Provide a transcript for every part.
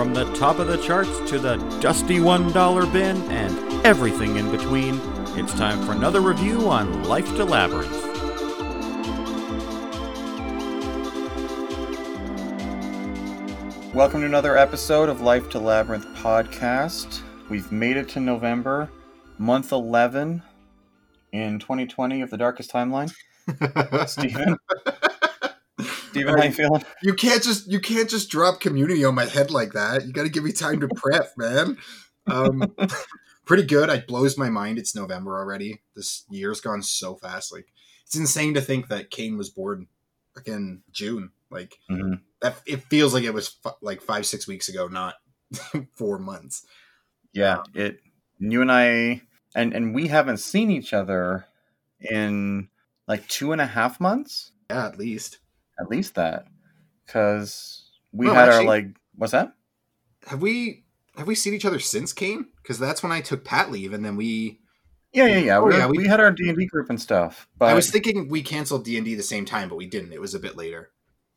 From the top of the charts to the dusty $1 bin and everything in between, it's time for another review on Life to Labyrinth. Welcome to another episode of Life to Labyrinth podcast. We've made it to November, month 11 in 2020 of the darkest timeline. Steven? Steven, how you feeling? You can't just you can't just drop community on my head like that. You got to give me time to prep, man. Um, pretty good. It blows my mind. It's November already. This year's gone so fast. Like it's insane to think that Kane was born again June. Like Mm-hmm. that. It feels like it was f- like five six weeks ago, not four months. Yeah, it. You and I, and and we haven't seen each other in like two and a half months, Yeah, at least. At least that, because we No, had our like, what's that? Have we have we seen each other since Kane? Because that's when I took pat leave, and then we. Yeah, yeah, yeah. Oh, we, yeah, we, we- had our D and D group and stuff, but I was thinking we canceled D and D the same time, but we didn't. It was a bit later.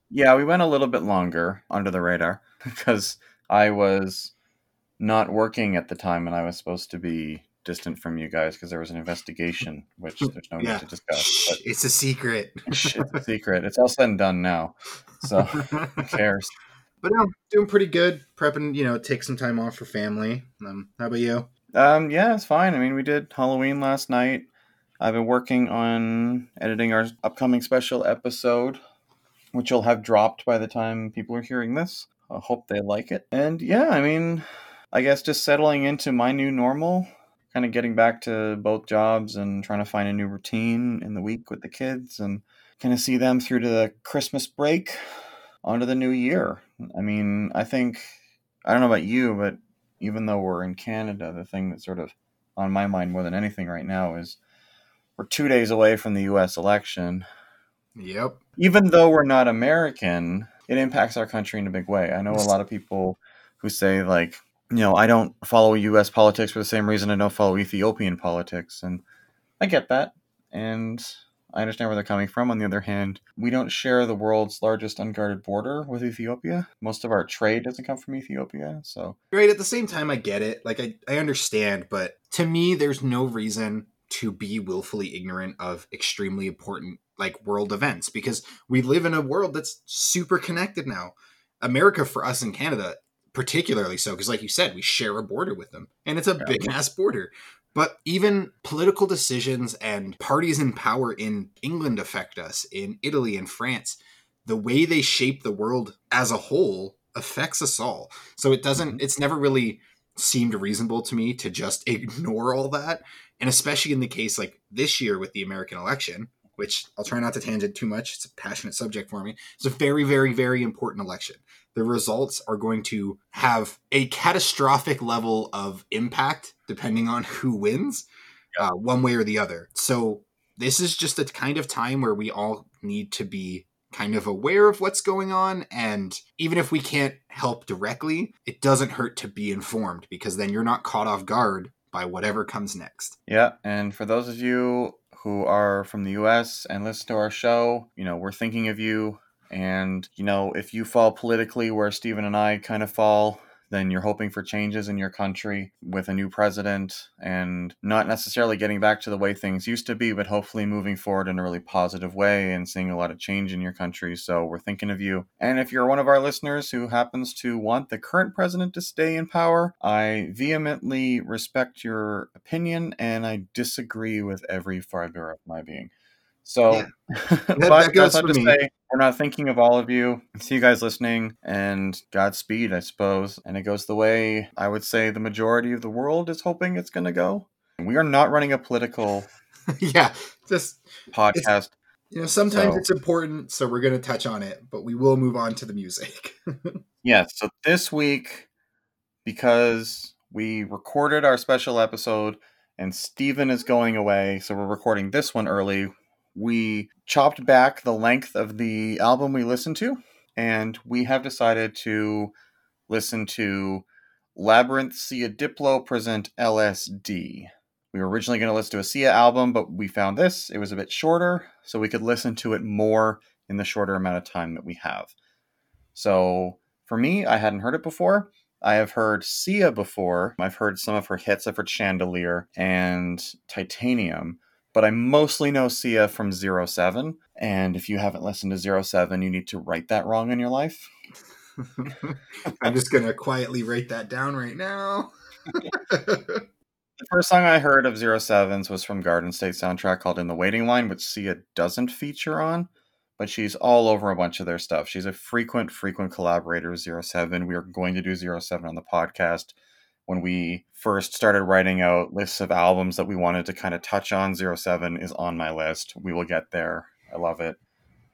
yeah, we went a little bit longer under the radar because I was not working at the time, and I was supposed to be distant from you guys because there was an investigation, which there's no Yeah. need to discuss. Shh, it's a secret. It's a secret. It's all said and done now. So who cares? But no, doing pretty good. Prepping, you know, take some time off for family. Um, how about you? Um, yeah, it's fine. I mean, we did Halloween last night. I've been working on editing our upcoming special episode, which will have dropped by the time people are hearing this. I hope they like it. And yeah, I mean, I guess just settling into my new normal, kind of getting back to both jobs and trying to find a new routine in the week with the kids and kind of see them through to the Christmas break onto the new year. I mean, I think, I don't know about you, but even though we're in Canada, the thing that's sort of on my mind more than anything right now is we're two days away from the US election. Yep. Even though we're not American, it impacts our country in a big way. I know a lot of people who say, like, you know, I don't follow US politics for the same reason I don't follow Ethiopian politics. And I get that. And I understand where they're coming from. On the other hand, we don't share the world's largest unguarded border with Ethiopia. Most of our trade doesn't come from Ethiopia. So Right. At the same time, I get it. Like, I, I understand, but to me, there's no reason to be willfully ignorant of extremely important, like, world events because we live in a world that's super connected now. America, for us in Canada, particularly so, because, like you said, we share a border with them, and it's a Yeah. big ass border. But even political decisions and parties in power in England affect us, in Italy and France. The way they shape the world as a whole affects us all. So it doesn't, mm-hmm. it's never really seemed reasonable to me to just ignore all that. And especially in the case like this year with the American election, which I'll try not to tangent too much. It's a passionate subject for me. It's a very, very, very important election. The results are going to have a catastrophic level of impact depending on who wins, uh, one way or the other. So this is just a kind of time where we all need to be kind of aware of what's going on and even if we can't help directly it doesn't hurt to be informed because then you're not caught off guard by whatever comes next Yeah, and for those of you who are from the US and listen to our show, you know, we're thinking of you. And, you know, if you fall politically where Stephen and I kind of fall, then you're hoping for changes in your country with a new president and not necessarily getting back to the way things used to be, but hopefully moving forward in a really positive way and seeing a lot of change in your country. So we're thinking of you. And if you're one of our listeners who happens to want the current president to stay in power, I vehemently respect your opinion and I disagree with every fiber of my being. So, Yeah. but that goes for to me. say we're not thinking of all of you. See you guys listening, and Godspeed, I suppose. And it goes the way I would say the majority of the world is hoping it's going to go. We are not running a political yeah just podcast. you know sometimes So- it's important so we're going to touch on it but we will move on to the music Yeah, so this week, because we recorded our special episode and Steven is going away, so we're recording this one early, we chopped back the length of the album we listened to, and we have decided to listen to Labrinth Sia Diplo present LSD. We were originally going to listen to a Sia album, but we found this. It was a bit shorter, so we could listen to it more in the shorter amount of time that we have. So for me, I hadn't heard it before. I have heard Sia before. I've heard some of her hits. I've heard Chandelier and Titanium, but I mostly know Sia from Zero Seven. And if you haven't listened to Zero Seven, you need to write that wrong in your life. I'm just gonna quietly write that down right now. the first song I heard of Zero Sevens was from Garden State soundtrack called In the Waiting Line, which Sia doesn't feature on, but she's all over a bunch of their stuff. She's a frequent, frequent collaborator with Zero Seven. We are going to do Zero Seven on the podcast. When we first started writing out lists of albums that we wanted to kind of touch on, Zero Seven is on my list. We will get there. I love it.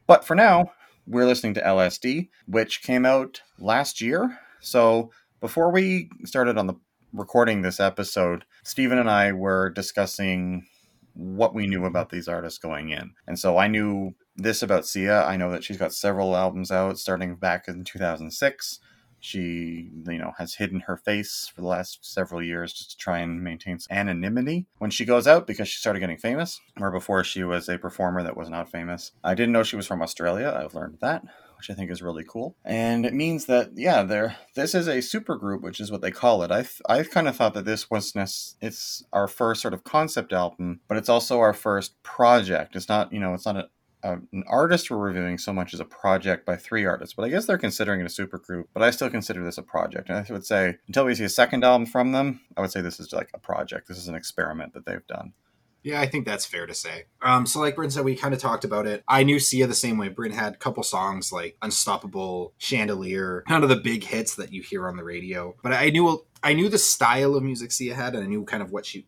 But for now, we're listening to LSD, which came out last year. So before we started on the recording this episode, Stephen and I were discussing what we knew about these artists going in. And so I knew this about Sia. I know that she's got several albums out starting back in 2006 she you know has hidden her face for the last several years just to try and maintain anonymity when she goes out because she started getting famous where before she was a performer that was not famous. I didn't know she was from australia. I've learned that which i think is really cool. And it means that yeah there this is a super group which is what they call it. I i kind of thought that this was it's our first sort of concept album but it's also our first project. It's not you know it's not a, an artist we're reviewing so much as a project by three artists, but I guess they're considering it a super group. But I still consider this a project, and I would say until we see a second album from them, I would say this is like a project. This is an experiment that they've done. Yeah, I think that's fair to say. Um, so like Bryn said, we kind of talked about it. I knew Sia the same way. Bryn had a couple songs like Unstoppable, Chandelier, kind of the big hits that you hear on the radio. But I knew I knew the style of music Sia had, and I knew kind of what she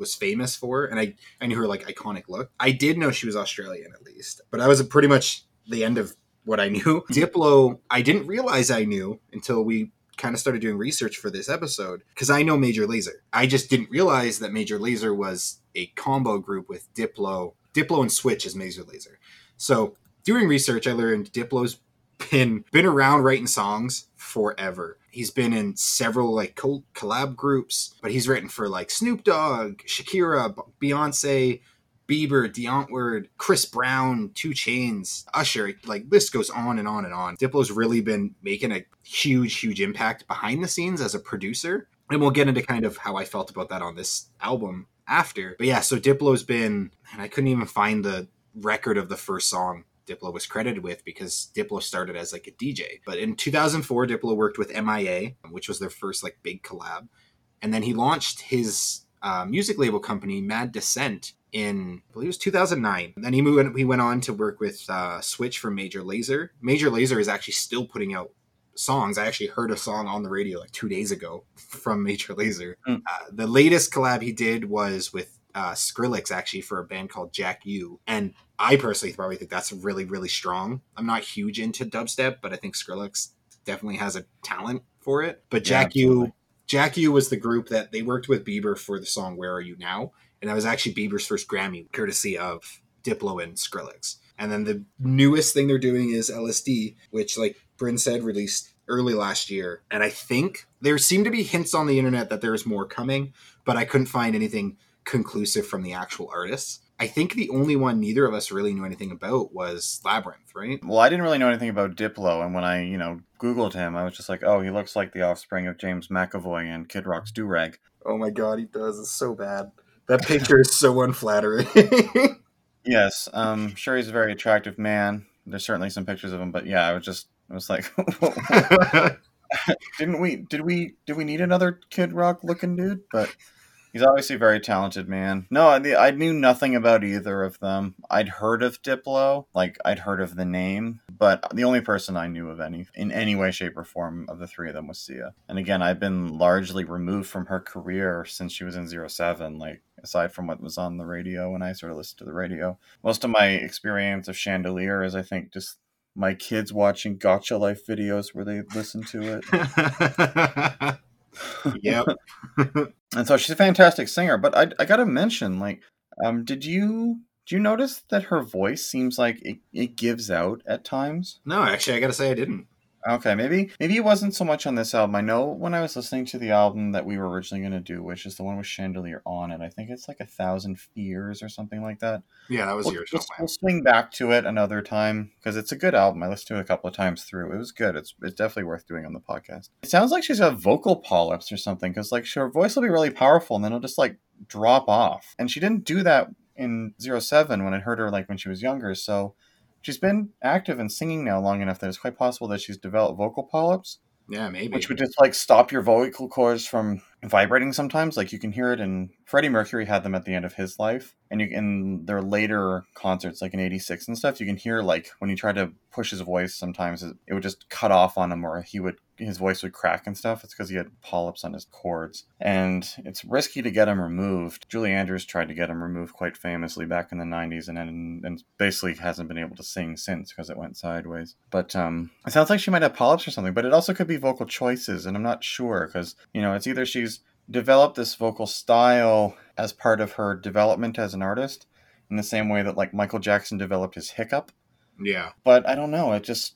was famous for, and I I knew her like iconic look. I did know she was Australian at least, but I was pretty much the end of what I knew. Diplo, I didn't realize I knew until we kind of started doing research for this episode because I know Major Lazer. I just didn't realize that Major Lazer was a combo group with Diplo. Diplo and Switch is Major Lazer. So doing research, I learned Diplo's been been around writing songs forever. He's been in several like collab groups, but he's written for like Snoop Dogg, Shakira, Beyonce, Bieber, Die Antwoord, Chris Brown, 2 Chainz, Usher, like list goes on and on and on. Diplo's really been making a huge, huge impact behind the scenes as a producer. And we'll get into kind of how I felt about that on this album after. But yeah, so Diplo's been, and I couldn't even find the record of the first song Diplo was credited with because Diplo started as like a DJ. But in 2004, Diplo worked with MIA, which was their first like big collab, and then he launched his uh, music label company Mad Descent in I believe it was 2009. And then he moved. He went on to work with uh, Switch for Major Lazer. Major Lazer is actually still putting out songs. I actually heard a song on the radio like two days ago from Major Lazer. Mm. Uh, the latest collab he did was with uh, Skrillex actually for a band called Jack U. And I personally probably think that's really, really strong. I'm not huge into dubstep, but I think Skrillex definitely has a talent for it. But Jack yeah, U, Jack U was the group that they worked with Bieber for the song "Where Are You Now," and that was actually Bieber's first Grammy, courtesy of Diplo and Skrillex. And then the newest thing they're doing is LSD, which, like Bryn said, released early last year. And I think there seem to be hints on the internet that there's more coming, but I couldn't find anything conclusive from the actual artists. I think the only one neither of us really knew anything about was Labrinth, right? Well, I didn't really know anything about Diplo, and when I, you know, Googled him, I was just like, oh, he looks like the offspring of James McAvoy and Kid Rock's do rag. Oh my god, he does. It's so bad. That picture is so unflattering. yes, I'm um, sure he's a very attractive man. There's certainly some pictures of him, but yeah, I was just, I was like, didn't we, did we, did we need another Kid Rock looking dude? But He's obviously a very talented man. No, I, I knew nothing about either of them. I'd heard of Diplo, like I'd heard of the name, but the only person I knew of any in any way, shape, or form of the three of them was Sia. And again, I've been largely removed from her career since she was in Zero Seven. Like aside from what was on the radio when I sort of listened to the radio, most of my experience of Chandelier is, I think, just my kids watching Gacha Life videos where they listen to it. yep. and so she's a fantastic singer. But I, I gotta mention, like, um, did you do you notice that her voice seems like it, it gives out at times? No, actually, I gotta say I didn't. Okay, maybe maybe it wasn't so much on this album. I know when I was listening to the album that we were originally going to do, which is the one with Chandelier on it. I think it's like a thousand fears or something like that. Yeah, that was We'll, the we'll, we'll swing back to it another time because it's a good album. I listened to it a couple of times through. It was good. It's it's definitely worth doing on the podcast. It sounds like she's got vocal polyps or something because like her voice will be really powerful and then it'll just like drop off. And she didn't do that in Zero Seven when I heard her like when she was younger. So she's been active and singing now long enough that it's quite possible that she's developed vocal polyps Yeah, maybe. which would just like stop your vocal cords from vibrating sometimes like you can hear it and freddie mercury had them at the end of his life and you in their later concerts like in 86 and stuff you can hear like when he tried to push his voice sometimes it, it would just cut off on him or he would his voice would crack and stuff it's because he had polyps on his cords and it's risky to get him removed julie andrews tried to get him removed quite famously back in the 90s and and, and basically hasn't been able to sing since because it went sideways but um it sounds like she might have polyps or something but it also could be vocal choices and i'm not sure because you know it's either she's developed this vocal style as part of her development as an artist in the same way that like michael jackson developed his hiccup yeah. but I don't know. It just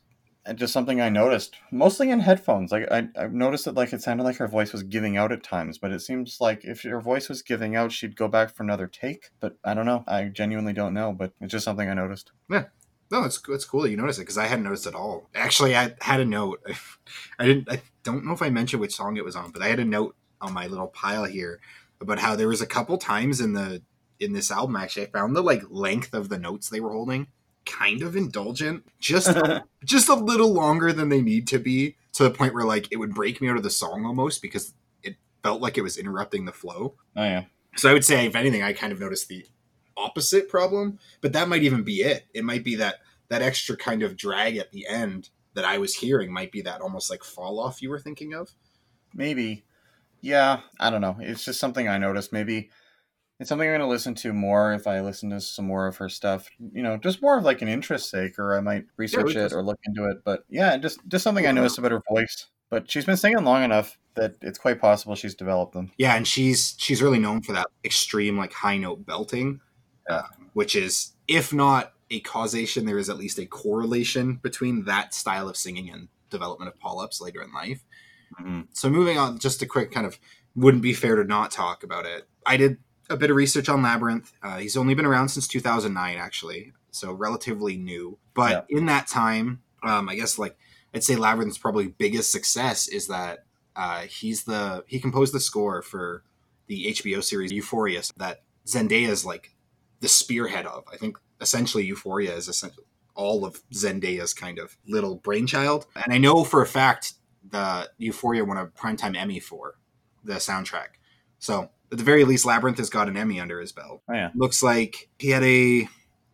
just something I noticed mostly in headphones. Like I I've noticed that like it sounded like her voice was giving out at times, but it seems like if her voice was giving out, she'd go back for another take. But I don't know. I genuinely don't know. But it's just something I noticed. Yeah. No, it's it's cool that you noticed it because I hadn't noticed at all. Actually, I had a note. I didn't. I don't know if I mentioned which song it was on, but I had a note on my little pile here about how there was a couple times in the in this album. Actually, I found the like length of the notes they were holding kind of indulgent, just just a little longer than they need to be, to the point where like it would break me out of the song almost because it felt like it was interrupting the flow. Oh yeah. So I would say, if anything, I kind of noticed the opposite problem, but that might even be it. It might be that that extra kind of drag at the end that I was hearing might be that almost like fall off you were thinking of. Maybe. Yeah. I don't know. It's just something I noticed. Maybe it's something I'm going to listen to more if I listen to some more of her stuff. You know, just more of like an interest sake, or I might research we it just- or look into it. But yeah, just just something I noticed about her voice. But she's been singing long enough that it's quite possible she's developed them. Yeah, and she's she's really known for that extreme like high note belting, Yeah. uh, which is if not a causation, there is at least a correlation between that style of singing and development of polyps later in life. Mhm. So moving on, just a quick kind of wouldn't be fair to not talk about it. I did a bit of research on Labrinth. Uh, he's only been around since 2009, actually, so relatively new. But in that time, um, I guess like I'd say Labrinth's probably biggest success is that uh, he's the he composed the score for the HBO series Euphoria that Zendaya is like the spearhead of. I think essentially Euphoria is essentially all of Zendaya's kind of little brainchild. And I know for a fact the Euphoria won a primetime Emmy for the soundtrack. So at the very least, Labrinth has got an Emmy under his belt. Oh yeah. Looks like he had a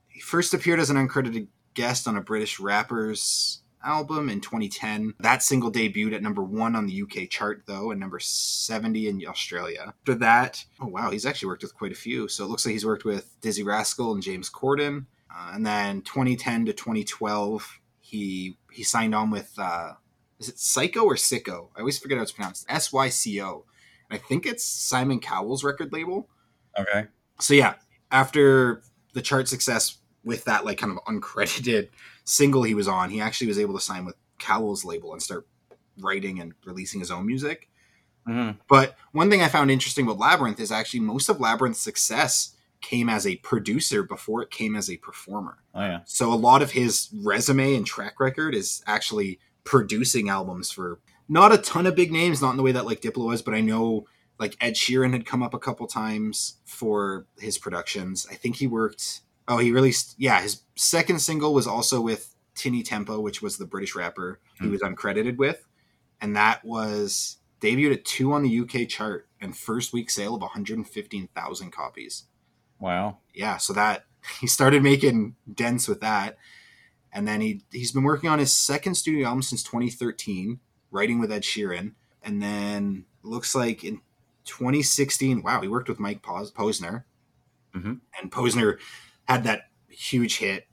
he first appeared as an uncredited guest on a British rappers album in 2010. That single debuted at number one on the UK chart though, and number 70 in Australia. After that, oh wow, he's actually worked with quite a few. So it looks like he's worked with Dizzee Rascal and James Corden. Uh, and then 2010 to 2012, he he signed on with uh, is it Psycho or Sicko? I always forget how it's pronounced. S Y C O. I think it's Simon Cowell's record label Okay. so yeah, after the chart success with that like kind of uncredited single he was on, he actually was able to sign with Cowell's label and start writing and releasing his own music. hmm But one thing I found interesting about Labrinth is actually most of Labrinth's success came as a producer before it came as a performer. Oh yeah. So a lot of his resume and track record is actually producing albums for not a ton of big names, not in the way that like Diplo was, but I know like Ed Sheeran had come up a couple times for his productions. I think he worked. Oh, he released. Yeah, his second single was also with Tinie Tempah, which was the British rapper he Hmm. was uncredited with, and that was debuted at two on the UK chart and first week sale of 115,000 copies Wow. yeah, so that he started making dents with that, and then he he's been working on his second studio album since 2013, writing with Ed Sheeran, and then looks like in 2016, wow, he worked with Mike Pos- Posner, Mhm. and Posner had that huge hit,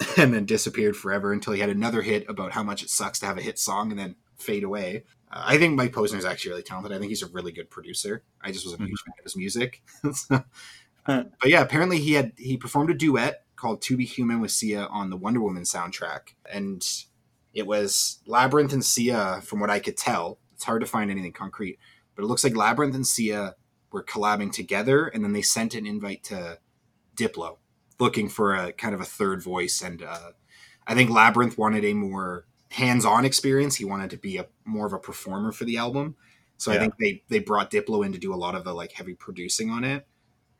and then disappeared forever until he had another hit about how much it sucks to have a hit song and then fade away. Uh, I think Mike Posner is actually really talented. I think he's a really good producer. I just wasn't a huge fan of his music. So- but yeah, apparently he had he performed a duet called "To Be Human" with Sia on the Wonder Woman soundtrack, and it was Labrinth and Sia, from what I could tell. It's hard to find anything concrete, but it looks like Labrinth and Sia were collabing together, and then they sent an invite to Diplo, looking for a kind of a third voice. And uh, I think Labrinth wanted a more hands-on experience. He wanted to be a more of a performer for the album. So I think they they brought Diplo in to do a lot of the like heavy producing on it.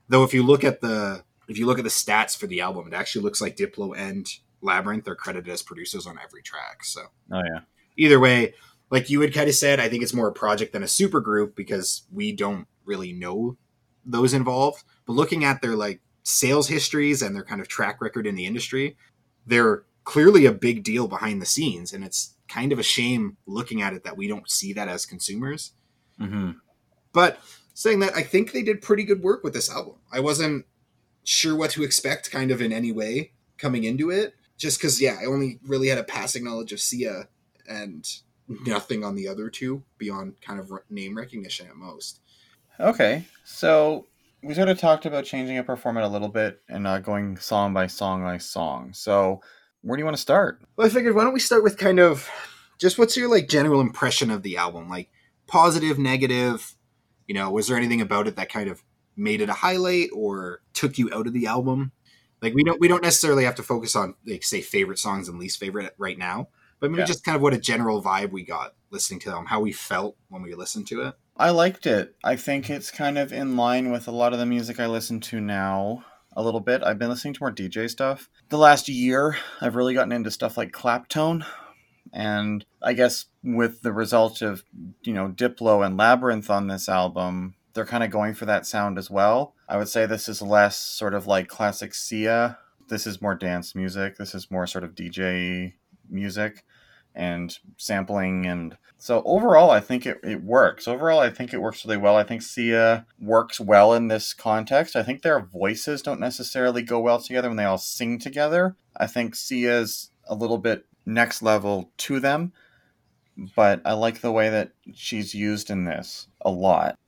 Though if you look at the if you look at the stats for the album, it actually looks like Diplo and Labrinth are credited as producers on every track. So Oh yeah. either way, like you had kind of said, I think it's more a project than a super group because we don't really know those involved. But looking at their like sales histories and their kind of track record in the industry, they're clearly a big deal behind the scenes. And it's kind of a shame looking at it that we don't see that as consumers. hmm But saying that, I think they did pretty good work with this album. I wasn't sure what to expect kind of in any way coming into it. Just because, yeah, I only really had a passing knowledge of Sia and nothing on the other two beyond kind of name recognition at most. Okay, so we sort of talked about changing up our format a little bit and uh, going song by song by song. So where do you want to start? Well, I figured why don't we start with kind of just what's your like general impression of the album? Like positive, negative, you know, was there anything about it that kind of made it a highlight or took you out of the album? Like we don't we don't necessarily have to focus on like say favorite songs and least favorite right now, but maybe Yeah. just kind of what a general vibe we got listening to them, how we felt when we listened to it. I liked it. I think it's kind of in line with a lot of the music I listen to now. A little bit. I've been listening to more DJ stuff. The last year, I've really gotten into stuff like Claptone. And I guess with the result of, you know, Diplo and Labrinth on this album, they're kind of going for that sound as well. I would say this is less sort of like classic Sia. This is more dance music. This is more sort of DJ music and sampling and so overall i think it, it works overall i think it works really well i think sia works well in this context i think their voices don't necessarily go well together when they all sing together i think sia's a little bit next level to them but i like the way that she's used in this a lot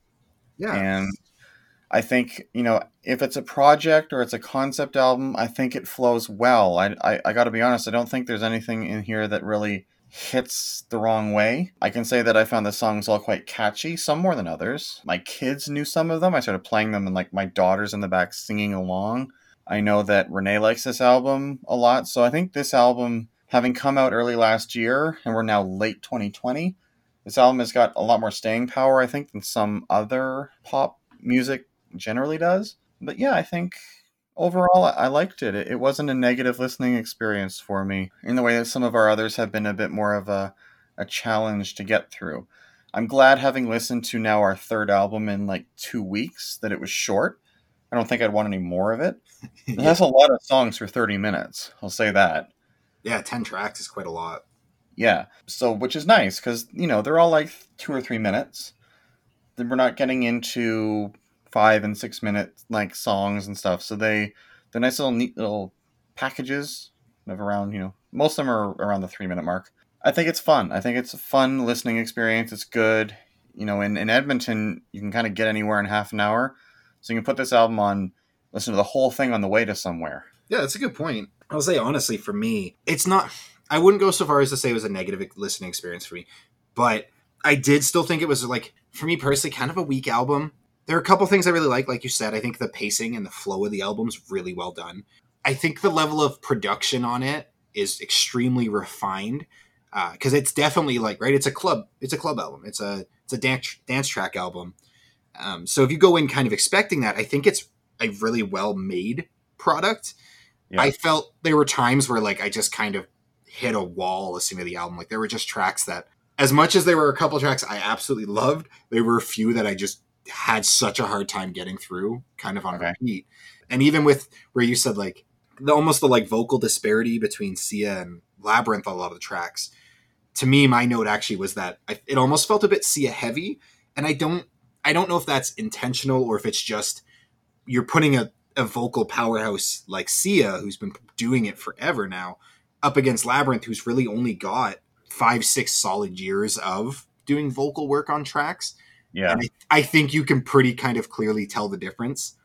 Yeah. and I think you know if it's a project or it's a concept album, I think it flows well. I I, I got to be honest. I don't think there's anything in here that really hits the wrong way. I can say that I found the songs all quite catchy, some more than others. My kids knew some of them. I started playing them, and like my daughter's in the back singing along. I know that Renee likes this album a lot, so I think this album, having come out early last year, and we're now late 2020, this album has got a lot more staying power, I think, than some other pop music generally does. But yeah, I think overall I liked it. it. It wasn't a negative listening experience for me in the way that some of our others have been a bit more of a, a challenge to get through. I'm glad having listened to now our third album in like two weeks that it was short. I don't think I'd want any more of it. It yeah. has a lot of songs for 30 minutes. I'll say that. yeah, 10 tracks is quite a lot. Yeah. So, which is nice because, you know, they're all like two or three minutes. Then We're not getting into five and six minute like songs and stuff. So they, they're nice little neat little packages of around, you know, most of them are around the three minute mark. I think it's fun. I think it's a fun listening experience. It's good. You know, in, in Edmonton, you can kind of get anywhere in half an hour. So you can put this album on, listen to the whole thing on the way to somewhere. Yeah, that's a good point. I'll say honestly, for me, it's not. I wouldn't go so far as to say it was a negative listening experience for me, but I did still think it was like for me personally, kind of a weak album. There are a couple things I really like, like you said. I think the pacing and the flow of the album's really well done. I think the level of production on it is extremely refined because it's definitely like right. It's a club. It's a club album. It's a it's a dance dance track album. Um, so if you go in kind of expecting that, I think it's a really well made product. Yeah. I felt there were times where like I just kind of hit a wall listening to the album. Like there were just tracks that, as much as there were a couple tracks I absolutely loved, there were a few that I just had such a hard time getting through, kind of on Okay. repeat. And even with where you said like the almost the like vocal disparity between Sia and Labrinth on a lot of the tracks. To me, my note actually was that I, it almost felt a bit Sia heavy, and I don't I don't know if that's intentional or if it's just you're putting a, a vocal powerhouse like Sia, who's been doing it forever now, up against Labrinth, who's really only got five, six solid years of doing vocal work on tracks. Yeah. And I, I think you can pretty kind of clearly tell the difference.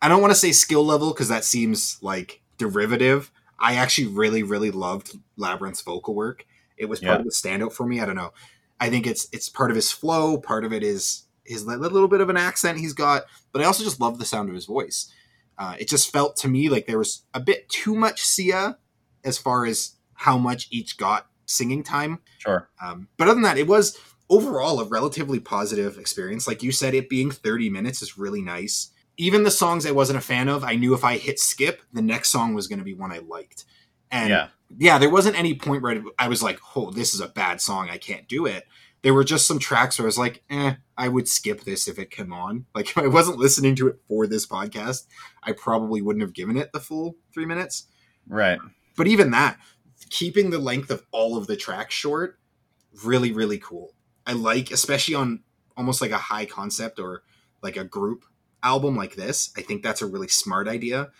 I don't want to say skill level because that seems like derivative. I actually really, really loved Labrinth's vocal work. It was part Yeah. of the standout for me. I don't know. I think it's it's part of his flow. Part of it is his little bit of an accent he's got, but I also just love the sound of his voice. Uh, it just felt to me like there was a bit too much Sia as far as how much each got singing time. Sure. Um, but other than that, it was overall a relatively positive experience. Like you said, it being 30 minutes is really nice. Even the songs I wasn't a fan of, I knew if I hit skip, the next song was going to be one I liked. And yeah. yeah, there wasn't any point where I was like, oh, this is a bad song. I can't do it. There were just some tracks where I was like, eh, I would skip this if it came on. Like, if I wasn't listening to it for this podcast, I probably wouldn't have given it the full three minutes. Right. But even that, keeping the length of all of the tracks short, really, really cool. I like, especially on almost like a high concept or like a group album like this. I think that's a really smart idea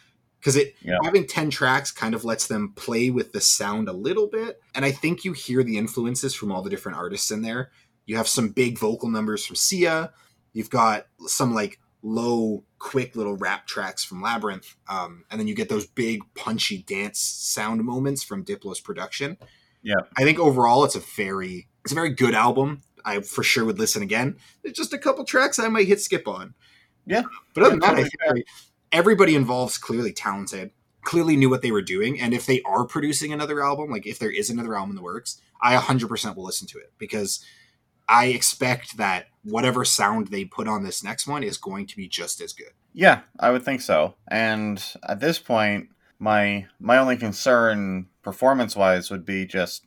because it Yeah. having 10 tracks kind of lets them play with the sound a little bit. And I think you hear the influences from all the different artists in there. You have some big vocal numbers from Sia. You've got some like low, quick little rap tracks from Labrinth. Um, and then you get those big, punchy dance sound moments from Diplo's production. Yeah. I think overall it's a very it's a very good album. I for sure would listen again. There's just a couple tracks I might hit skip on. Yeah. But other than that, I think everybody involved's clearly talented, clearly knew what they were doing, and if they are producing another album, like if there is another album in the works, I 100% will listen to it because I expect that whatever sound they put on this next one is going to be just as good. Yeah, I would think so. And at this point, my my only concern performance wise would be just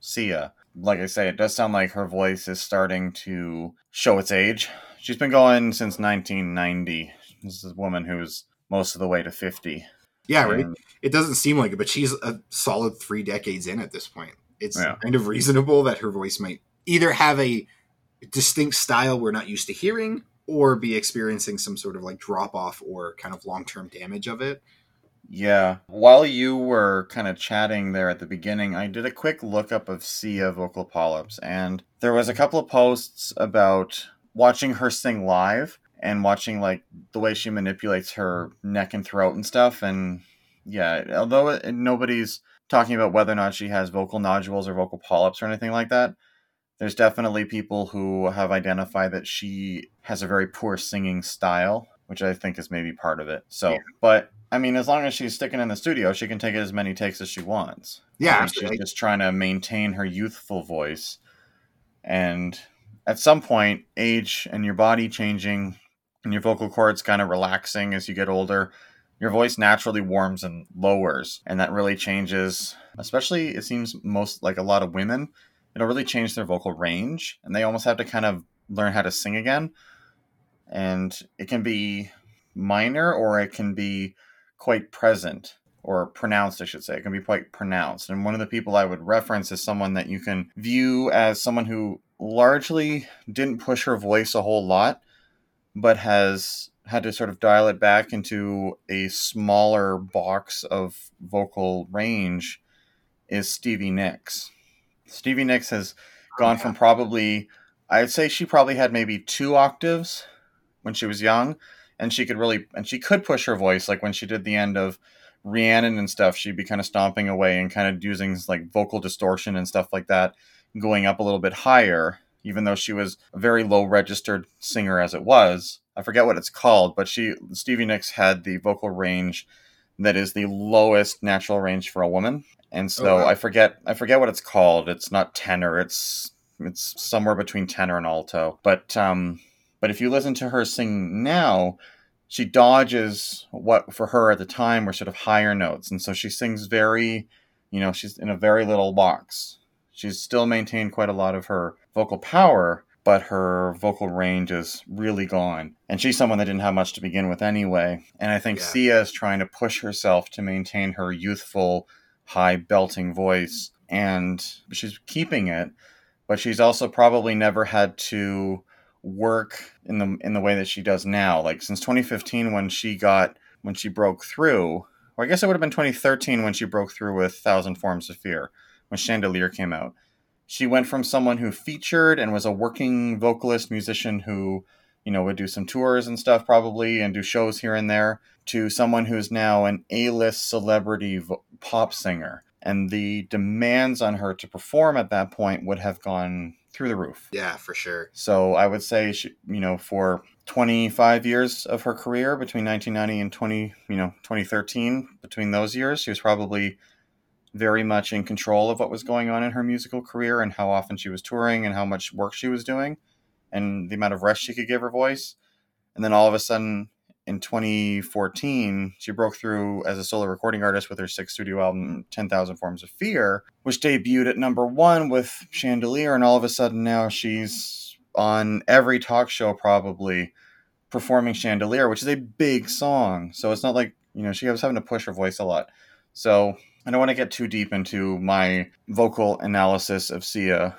Sia. Like I say, it does sound like her voice is starting to show its age. She's been going since 1990. This is a woman who's most of the way to 50. Yeah, right. And- It doesn't seem like it, but she's a solid three decades in at this point. It's Yeah. kind of reasonable that her voice might either have a distinct style we're not used to hearing or be experiencing some sort of like drop off or kind of long term damage of it. Yeah. While you were kind of chatting there at the beginning, I did a quick lookup of Sia vocal polyps, and there was a couple of posts about watching her sing live and watching like the way she manipulates her neck and throat and stuff. And yeah, although it, nobody's talking about whether or not she has vocal nodules or vocal polyps or anything like that, there's definitely people who have identified that she has a very poor singing style, which I think is maybe part of it. So, Yeah. but I mean, as long as she's sticking in the studio, she can take as many takes as she wants. Yeah, I think absolutely. she's just trying to maintain her youthful voice. And at some point, age and your body changing and your vocal cords kind of relaxing as you get older, your voice naturally warms and lowers. And that really changes, especially it seems most like a lot of women, it'll really change their vocal range. And they almost have to kind of learn how to sing again. And it can be minor or it can be quite present or pronounced, I should say. It can be quite pronounced. And one of the people I would reference is someone that you can view as someone who largely didn't push her voice a whole lot, but has had to sort of dial it back into a smaller box of vocal range is Stevie Nicks. Stevie Nicks has oh, gone from probably, I'd say she probably had maybe two octaves when she was young, and she could really, and she could push her voice. Like when she did the end of Rhiannon and stuff, she'd be kind of stomping away and kind of using like vocal distortion and stuff like that, going up a little bit higher, even though she was a very low registered singer as it was. I forget what it's called, but she Stevie Nicks had the vocal range that is the lowest natural range for a woman. And so Oh, wow. I forget I forget what it's called. It's not tenor. It's it's somewhere between tenor and alto. But um but if you listen to her sing now, she dodges what for her at the time were sort of higher notes. And so she sings very, you know, she's in a very little box. She's still maintained quite a lot of her vocal power, but her vocal range is really gone. And she's someone that didn't have much to begin with anyway. And I think Yeah. Sia is trying to push herself to maintain her youthful, high belting voice. And she's keeping it, but she's also probably never had to work in the in the way that she does now. Like since 2015 when she got when she broke through, or I guess it would have been 2013 when she broke through with Thousand Forms of Fear, when Chandelier came out. She went from someone who featured and was a working vocalist musician who, you know, would do some tours and stuff probably and do shows here and there to someone who's now an A-list celebrity vo- pop singer. and the demands on her to perform at that point would have gone through the roof. Yeah, for sure. So I would say, she, you know, for 25 years of her career between 1990 and 20, you know, 2013, between those years, she was probably very much in control of what was going on in her musical career and how often she was touring and how much work she was doing and the amount of rest she could give her voice. And then all of a sudden in 2014, she broke through as a solo recording artist with her sixth studio album, 10,000 Forms of Fear, which debuted at number one with Chandelier. And all of a sudden now she's on every talk show probably performing Chandelier, which is a big song. So it's not like, you know, she was having to push her voice a lot. So I don't want to get too deep into my vocal analysis of Sia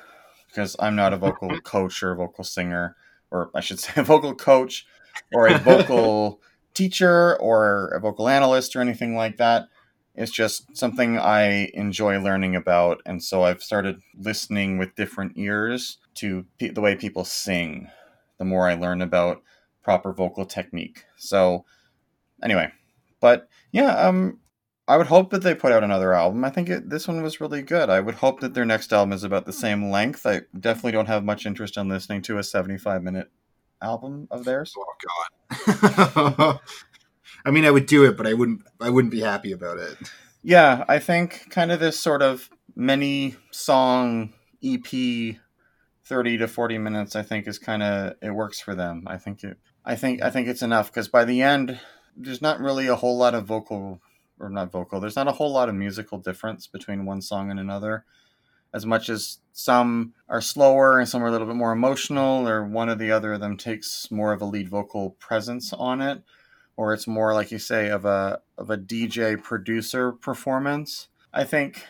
because I'm not a vocal coach or a vocal singer, or I should say a vocal coach or a vocal teacher or a vocal analyst or anything like that. It's just something I enjoy learning about. And so I've started listening with different ears to pe- the way people sing the more I learn about proper vocal technique. So, anyway, but yeah, um, I would hope that they put out another album. I think it, this one was really good. I would hope that their next album is about the same length. I definitely don't have much interest in listening to a 75 minute album of theirs. Oh god. I mean, I would do it, but I wouldn't. I wouldn't be happy about it. Yeah, I think kind of this sort of many song EP 30 to 40 minutes I think is kind of it works for them. I think it I think I think it's enough cuz by the end there's not really a whole lot of vocal or not vocal. There's not a whole lot of musical difference between one song and another. As much as some are slower and some are a little bit more emotional, or one or the other of them takes more of a lead vocal presence on it, or it's more like you say of a of a DJ producer performance. I think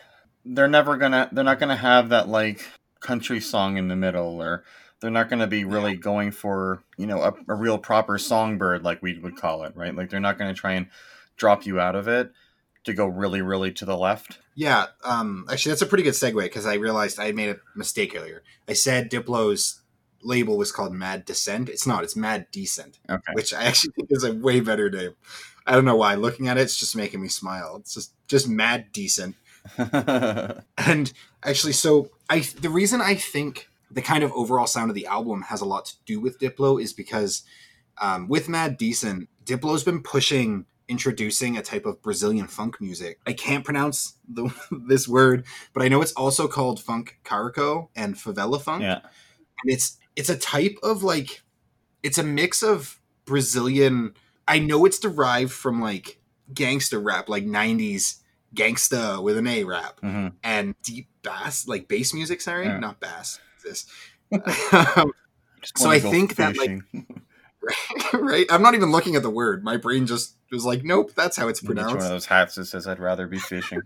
they're never gonna they're not gonna have that like country song in the middle or they're not going to be really going for you know a, a, real proper songbird like we would call it right? Like they're not going to try and drop you out of it to go really, really to the left. Yeah, um, actually, that's a pretty good segue because I realized I made a mistake earlier. I said Diplo's label was called Mad Descent. It's not. It's Mad Decent, okay. which I actually think is a way better name. I don't know why. Looking at it, it's just making me smile. It's just just Mad Decent. and actually, so I the reason I think the kind of overall sound of the album has a lot to do with Diplo is because um, with Mad Decent, Diplo's been pushing introducing a type of Brazilian funk music. I can't pronounce the, this word, but I know it's also called funk carico and favela funk. Yeah. And it's it's a type of like it's a mix of Brazilian I know it's derived from like gangster rap, like 90s gangsta with an A rap mm-hmm. and deep bass, like bass music, sorry, yeah. not bass. This. so I think fishing. that like right? I'm not even looking at the word. My brain just was like, nope, that's how it's pronounced. one of those hats that says I'd rather be fishing.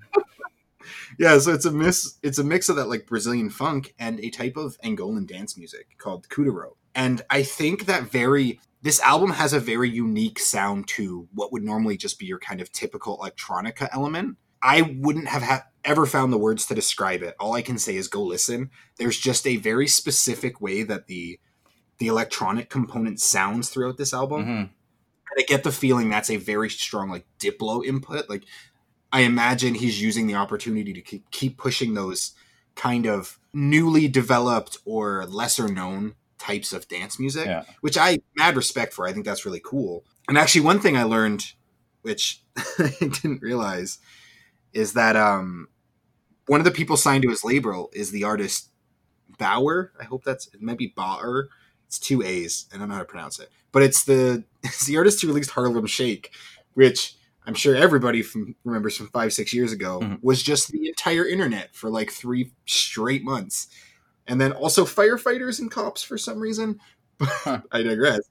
yeah, so it's a mix. It's a mix of that like Brazilian funk and a type of Angolan dance music called kuduro. And I think that very this album has a very unique sound to what would normally just be your kind of typical electronica element. I wouldn't have ha- ever found the words to describe it. All I can say is go listen. There's just a very specific way that the the electronic component sounds throughout this album. Mm-hmm. And I get the feeling that's a very strong like Diplo input. Like I imagine he's using the opportunity to keep keep pushing those kind of newly developed or lesser known types of dance music, yeah. which I mad respect for. I think that's really cool. And actually, one thing I learned, which I didn't realize, is that um, one of the people signed to his label is the artist Baauer. I hope that's it might be Baauer. It's two A's. I don't know how to pronounce it, but it's the it's the artist who released Harlem Shake, which I'm sure everybody from remembers from five six years ago mm-hmm. was just the entire internet for like three straight months, and then also firefighters and cops for some reason. I digress.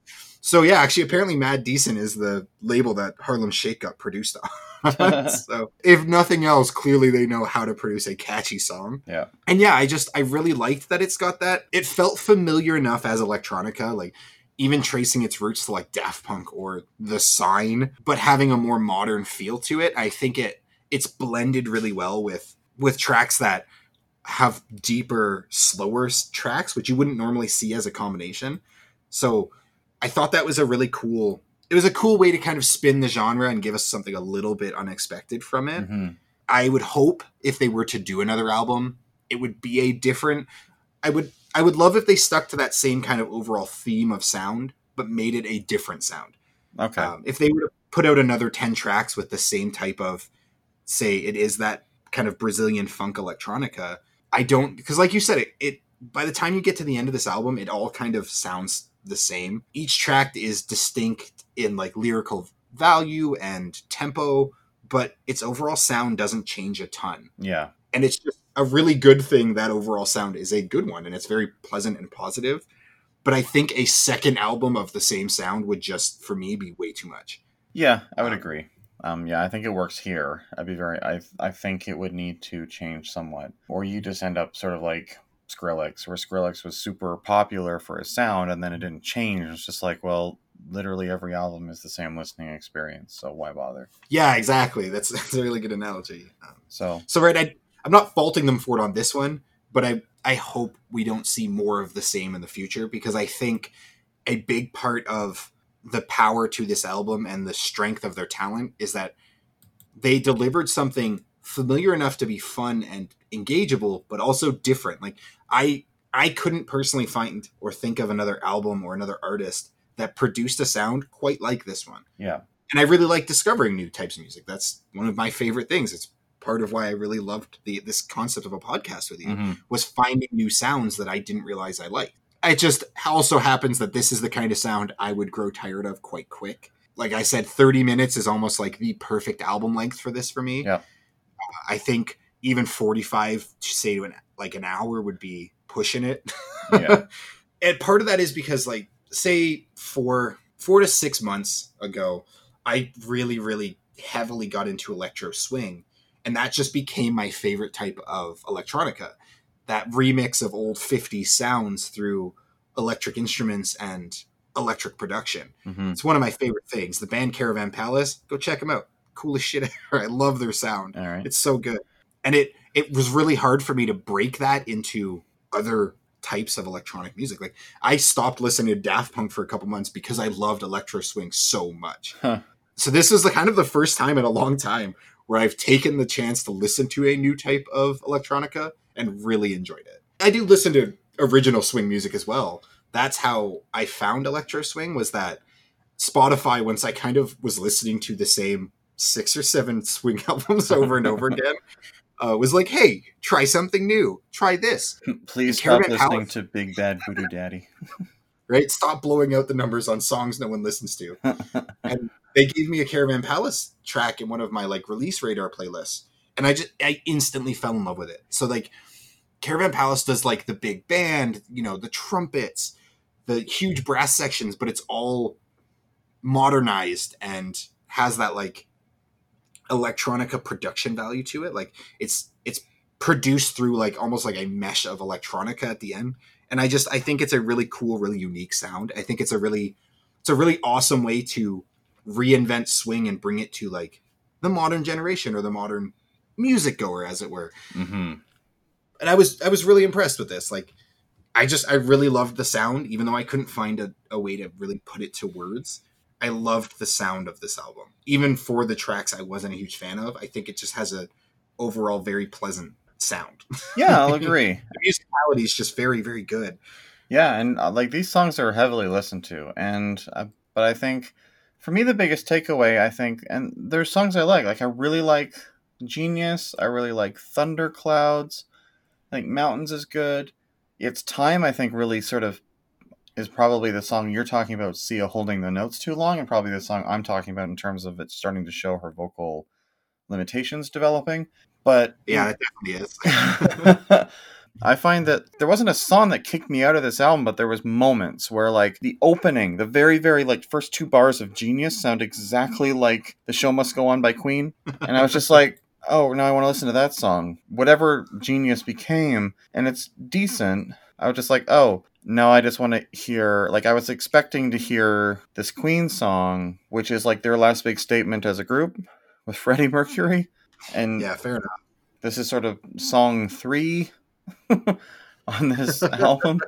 So yeah, actually, apparently, Mad Decent is the label that Harlem Shake got produced on. so if nothing else, clearly they know how to produce a catchy song. Yeah. And yeah, I just I really liked that it's got that. It felt familiar enough as electronica, like even tracing its roots to like Daft Punk or The Sign, but having a more modern feel to it. I think it it's blended really well with with tracks that have deeper, slower tracks, which you wouldn't normally see as a combination. So I thought that was a really cool it was a cool way to kind of spin the genre and give us something a little bit unexpected from it. Mm-hmm. I would hope if they were to do another album, it would be a different. I would I would love if they stuck to that same kind of overall theme of sound, but made it a different sound. Okay. Um, if they were to put out another 10 tracks with the same type of, say, it is that kind of Brazilian funk electronica, I don't, because like you said, it, it, by the time you get to the end of this album, it all kind of sounds the same. Each track is distinct in like lyrical value and tempo, but its overall sound doesn't change a ton. yeah. And it's just a really good thing that overall sound is a good one and it's very pleasant and positive. But I think a second album of the same sound would just, for me, be way too much. Yeah, I would Um, agree. Um, yeah, I think it works here. I'd be very. I I think it would need to change somewhat, or you just end up sort of like Skrillex, where Skrillex was super popular for his sound, and then it didn't change. It's just like, well, literally every album is the same listening experience, so why bother? Yeah, exactly. That's, that's a really good analogy. Um, So So right, I, I'm not faulting them for it on this one, but I I hope we don't see more of the same in the future because I think a big part of the power to this album and the strength of their talent is that they delivered something familiar enough to be fun and engageable, but also different. Like I I couldn't personally find or think of another album or another artist that produced a sound quite like this one yeah, and I really like discovering new types of music. That's one of my favorite things. It's part of why I really loved the this concept of a podcast with you Mhm. was finding new sounds that I didn't realize I liked. It just also happens that this is the kind of sound I would grow tired of quite quick. Like I said, 30 minutes is almost like the perfect album length for this for me. Yeah. Uh, I think even 45 say to an like an hour would be pushing it. Yeah. and part of that is because like say four four to six months ago, I really, really heavily got into electro swing. And that just became my favorite type of electronica. That remix of old 50 sounds through electric instruments and electric production. Mhm. It's one of my favorite things. The band Caravan Palace, go check them out. Coolest shit ever. I love their sound. right. It's so good. And it it was really hard for me to break that into other types of electronic music. Like I stopped listening to Daft Punk for a couple months because I loved electro swing so much. Huh. So this was the kind of the first time in a long time where I've taken the chance to listen to a new type of electronica and really enjoyed it. I do listen to original swing music as well. That's how I found electro swing was that Spotify once I kind of was listening to the same six or seven swing albums over and over again uh, was like, hey, try something new. Try this, Please stop listening Palace. to Big Bad Voodoo Daddy. right? Stop blowing out the numbers on songs no one listens to. and they gave me a Caravan Palace track in one of my like release radar playlists, and I just I instantly fell in love with it. So like, Caravan Palace does like the big band, you know, the trumpets, the huge brass sections, but it's all modernized and has that like electronica production value to it. Like it's it's produced through like almost like a mesh of electronica at the end. And I just I think it's a really cool, really unique sound. I think it's a really it's a really awesome way to reinvent swing and bring it to like the modern generation or the modern music goer as it were hmm and I was I was really impressed with this. Like, I just I really loved the sound, even though I couldn't find a, a way to really put it to words. I loved the sound of this album, even for the tracks I wasn't a huge fan of. I think it just has a overall very pleasant sound. Yeah, I'll agree. The musicality is just very very good. Yeah, and uh, like these songs are heavily listened to, and uh, but I think for me the biggest takeaway, I think, and there's songs I like. Like I really like Genius. I really like Thunderclouds. I think Mountains is good. It's Time. I think really sort of is probably the song you're talking about. Sia holding the notes too long, and probably the song I'm talking about in terms of it starting to show her vocal limitations developing. But Yeah, it definitely is. I find that there wasn't a song that kicked me out of this album, but there was moments where like the opening, the very, very like first two bars of Genius sound exactly like The Show Must Go On by Queen. And I was just like, oh, now I want to listen to that song. Whatever Genius became, and it's decent. I was just like, oh, no, I just want to hear like I was expecting to hear this Queen song, which is like their last big statement as a group with Freddie Mercury. And yeah, fair enough. this is sort of song three on this album.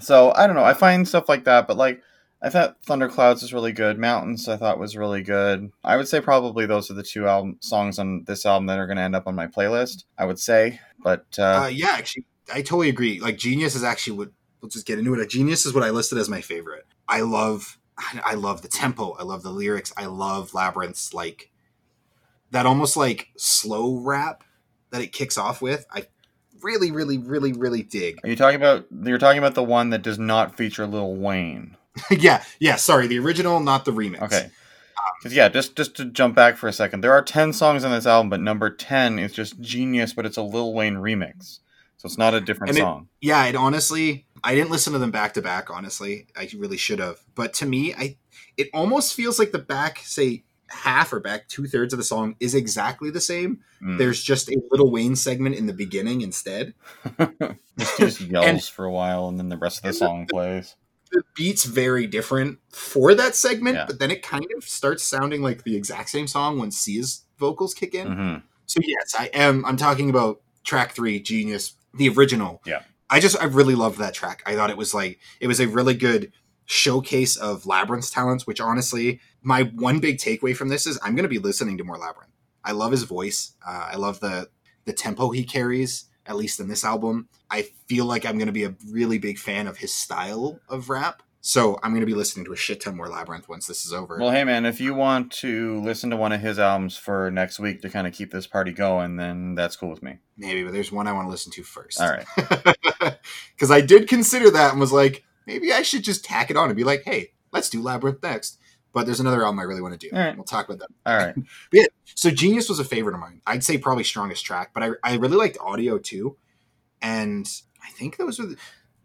So I don't know. I find stuff like that, but like I thought Thunderclouds was really good. Mountains I thought was really good. I would say probably those are the two album songs on this album that are going to end up on my playlist. I would say, but uh, Uh, yeah, actually, I totally agree. Like Genius is actually what we'll just get into it. Like, Genius is what I listed as my favorite. I love, I love the tempo. I love the lyrics. I love Labrinth's like that almost like slow rap that it kicks off with. I really, really, really, really dig. are you talking about you're talking about the one that does not feature Lil Wayne? yeah, yeah. Sorry, the original, not the remix. Okay. Because yeah, just just to jump back for a second, there are ten songs on this album, but number ten is just genius, but it's a Lil Wayne remix, so it's not a different it- song. Yeah, it honestly, I didn't listen to them back to back. Honestly, I really should have. But to me, I it almost feels like the back, say half or back two thirds of the song is exactly the same. Mm. There's just a Lil Wayne segment in the beginning instead. Just- just yells And- for a while, and then the rest of the and the- song plays. The beat's very different for that segment, Yeah. but then it kind of starts sounding like the exact same song when Sia's vocals kick in. hmm So yes, I am. I'm talking about track three, Genius, the original. Yeah. I just I really loved that track. I thought it was like it was a really good showcase of Labrinth's talents. Which honestly, my one big takeaway from this is I'm going to be listening to more Labrinth. I love his voice. Uh, I love the the tempo he carries. At least in this album, I feel like I'm going to be a really big fan of his style of rap. So I'm going to be listening to a shit ton more Labrinth once this is over. Well, hey man, if you want to listen to one of his albums for next week to kind of keep this party going, then that's cool with me. Maybe, but there's one I want to listen to first. All right. Because I did consider that and was like, maybe I should just tack it on and be like, hey, let's do Labrinth next. But there's another album I really want to do. All right. We'll talk about that. All right. So Genius was a favorite of mine. I'd say probably strongest track, but I, I really liked Audio too. And I think those were the,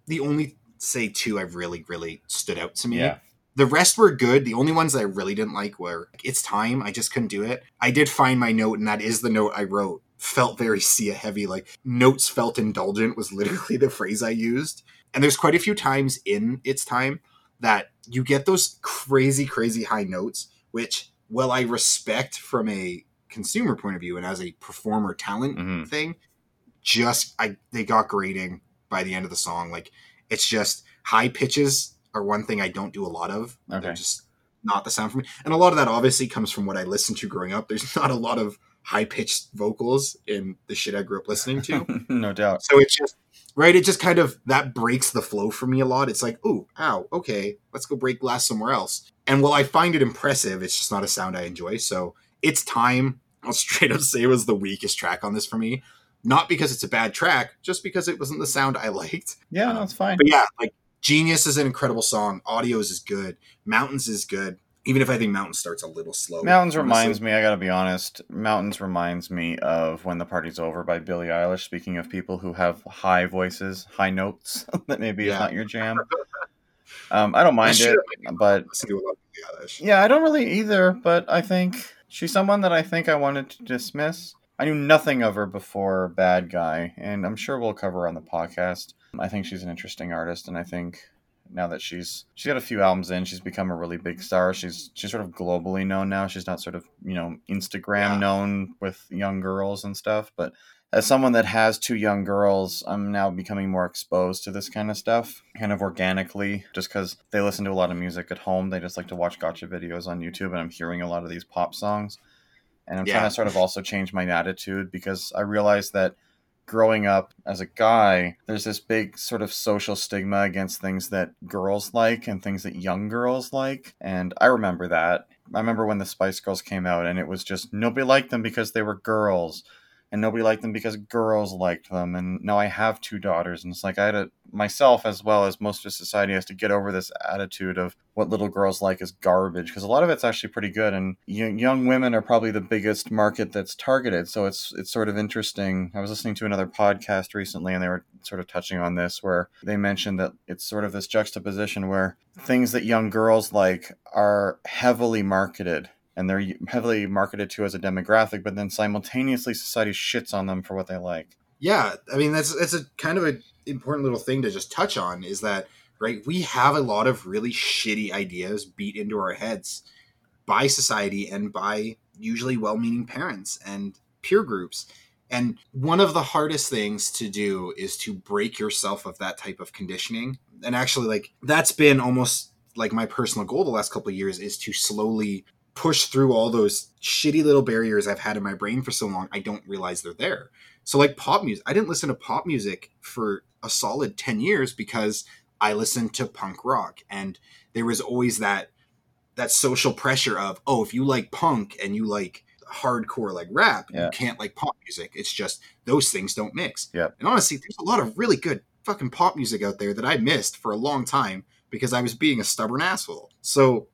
the only, say, two I've really, really stood out to me. Yeah. The rest were good. The only ones that I really didn't like were It's Time. I just couldn't do it. I did find my note, and that is the note I wrote. Felt very Sia heavy. Like, notes felt indulgent was literally the phrase I used. And there's quite a few times in It's Time that you get those crazy, crazy high notes, which, well, I respect from a consumer point of view and as a performer talent Mhm. thing, just I they got grading by the end of the song. Like it's just high pitches are one thing I don't do a lot of. Okay. They're just not the sound for me. And a lot of that obviously comes from what I listened to growing up. There's not a lot of high pitched vocals in the shit I grew up listening to. no doubt. so it's just right, it just kind of that breaks the flow for me a lot. It's like, ooh, ow, okay, let's go break glass somewhere else. And while I find it impressive, it's just not a sound I enjoy. So it's time. I'll straight up say it was the weakest track on this for me. Not because it's a bad track, just because it wasn't the sound I liked. Yeah, that's fine. But yeah, like Genius is an incredible song. Audios is good. Mountains is good. Even if I think Mountains starts a little slow. Mountains honestly. reminds me, I gotta be honest, Mountains reminds me of When the Party's Over by Billie Eilish. Speaking of people who have high voices, high notes, that maybe is not your jam. Um, I don't mind should it, but listened to a lot of Billie Eilish. yeah, I don't really either, but I think she's someone that I think I wanted to dismiss. I knew nothing of her before Bad Guy, and I'm sure we'll cover her on the podcast. I think she's an interesting artist, and I think now that she's she's got a few albums in, she's become a really big star. She's she's sort of globally known now. She's not sort of you know Instagram Yeah. known with young girls and stuff, but as someone that has two young girls, I'm now becoming more exposed to this kind of stuff, kind of organically, just because they listen to a lot of music at home. They just like to watch gotcha videos on YouTube, and I'm hearing a lot of these pop songs. And I'm Yeah. trying to sort of also change my attitude because I realized that growing up as a guy, there's this big sort of social stigma against things that girls like and things that young girls like. And I remember that. I remember when the Spice Girls came out, and it was just nobody liked them because they were girls and nobody liked them because girls liked them. And now I have two daughters, and it's like I had to myself as well as most of society has to get over this attitude of what little girls like is garbage because a lot of it's actually pretty good. And young women are probably the biggest market that's targeted, so it's it's sort of interesting. I was listening to another podcast recently, and they were sort of touching on this where they mentioned that it's sort of this juxtaposition where things that young girls like are heavily marketed and they're heavily marketed to as a demographic, but then simultaneously society shits on them for what they like. Yeah, I mean that's that's a kind of an important little thing to just touch on is that right we have a lot of really shitty ideas beat into our heads by society and by usually well-meaning parents and peer groups. And one of the hardest things to do is to break yourself of that type of conditioning. And actually like that's been almost like my personal goal the last couple of years is to slowly push through all those shitty little barriers I've had in my brain for so long I don't realize they're there. So like pop music, I didn't listen to pop music for a solid 10 years because I listened to punk rock and there was always that that social pressure of oh if you like punk and you like hardcore like rap Yeah. you can't like pop music it's just those things don't mix Yep. and honestly there's a lot of really good fucking pop music out there that I missed for a long time because I was being a stubborn asshole so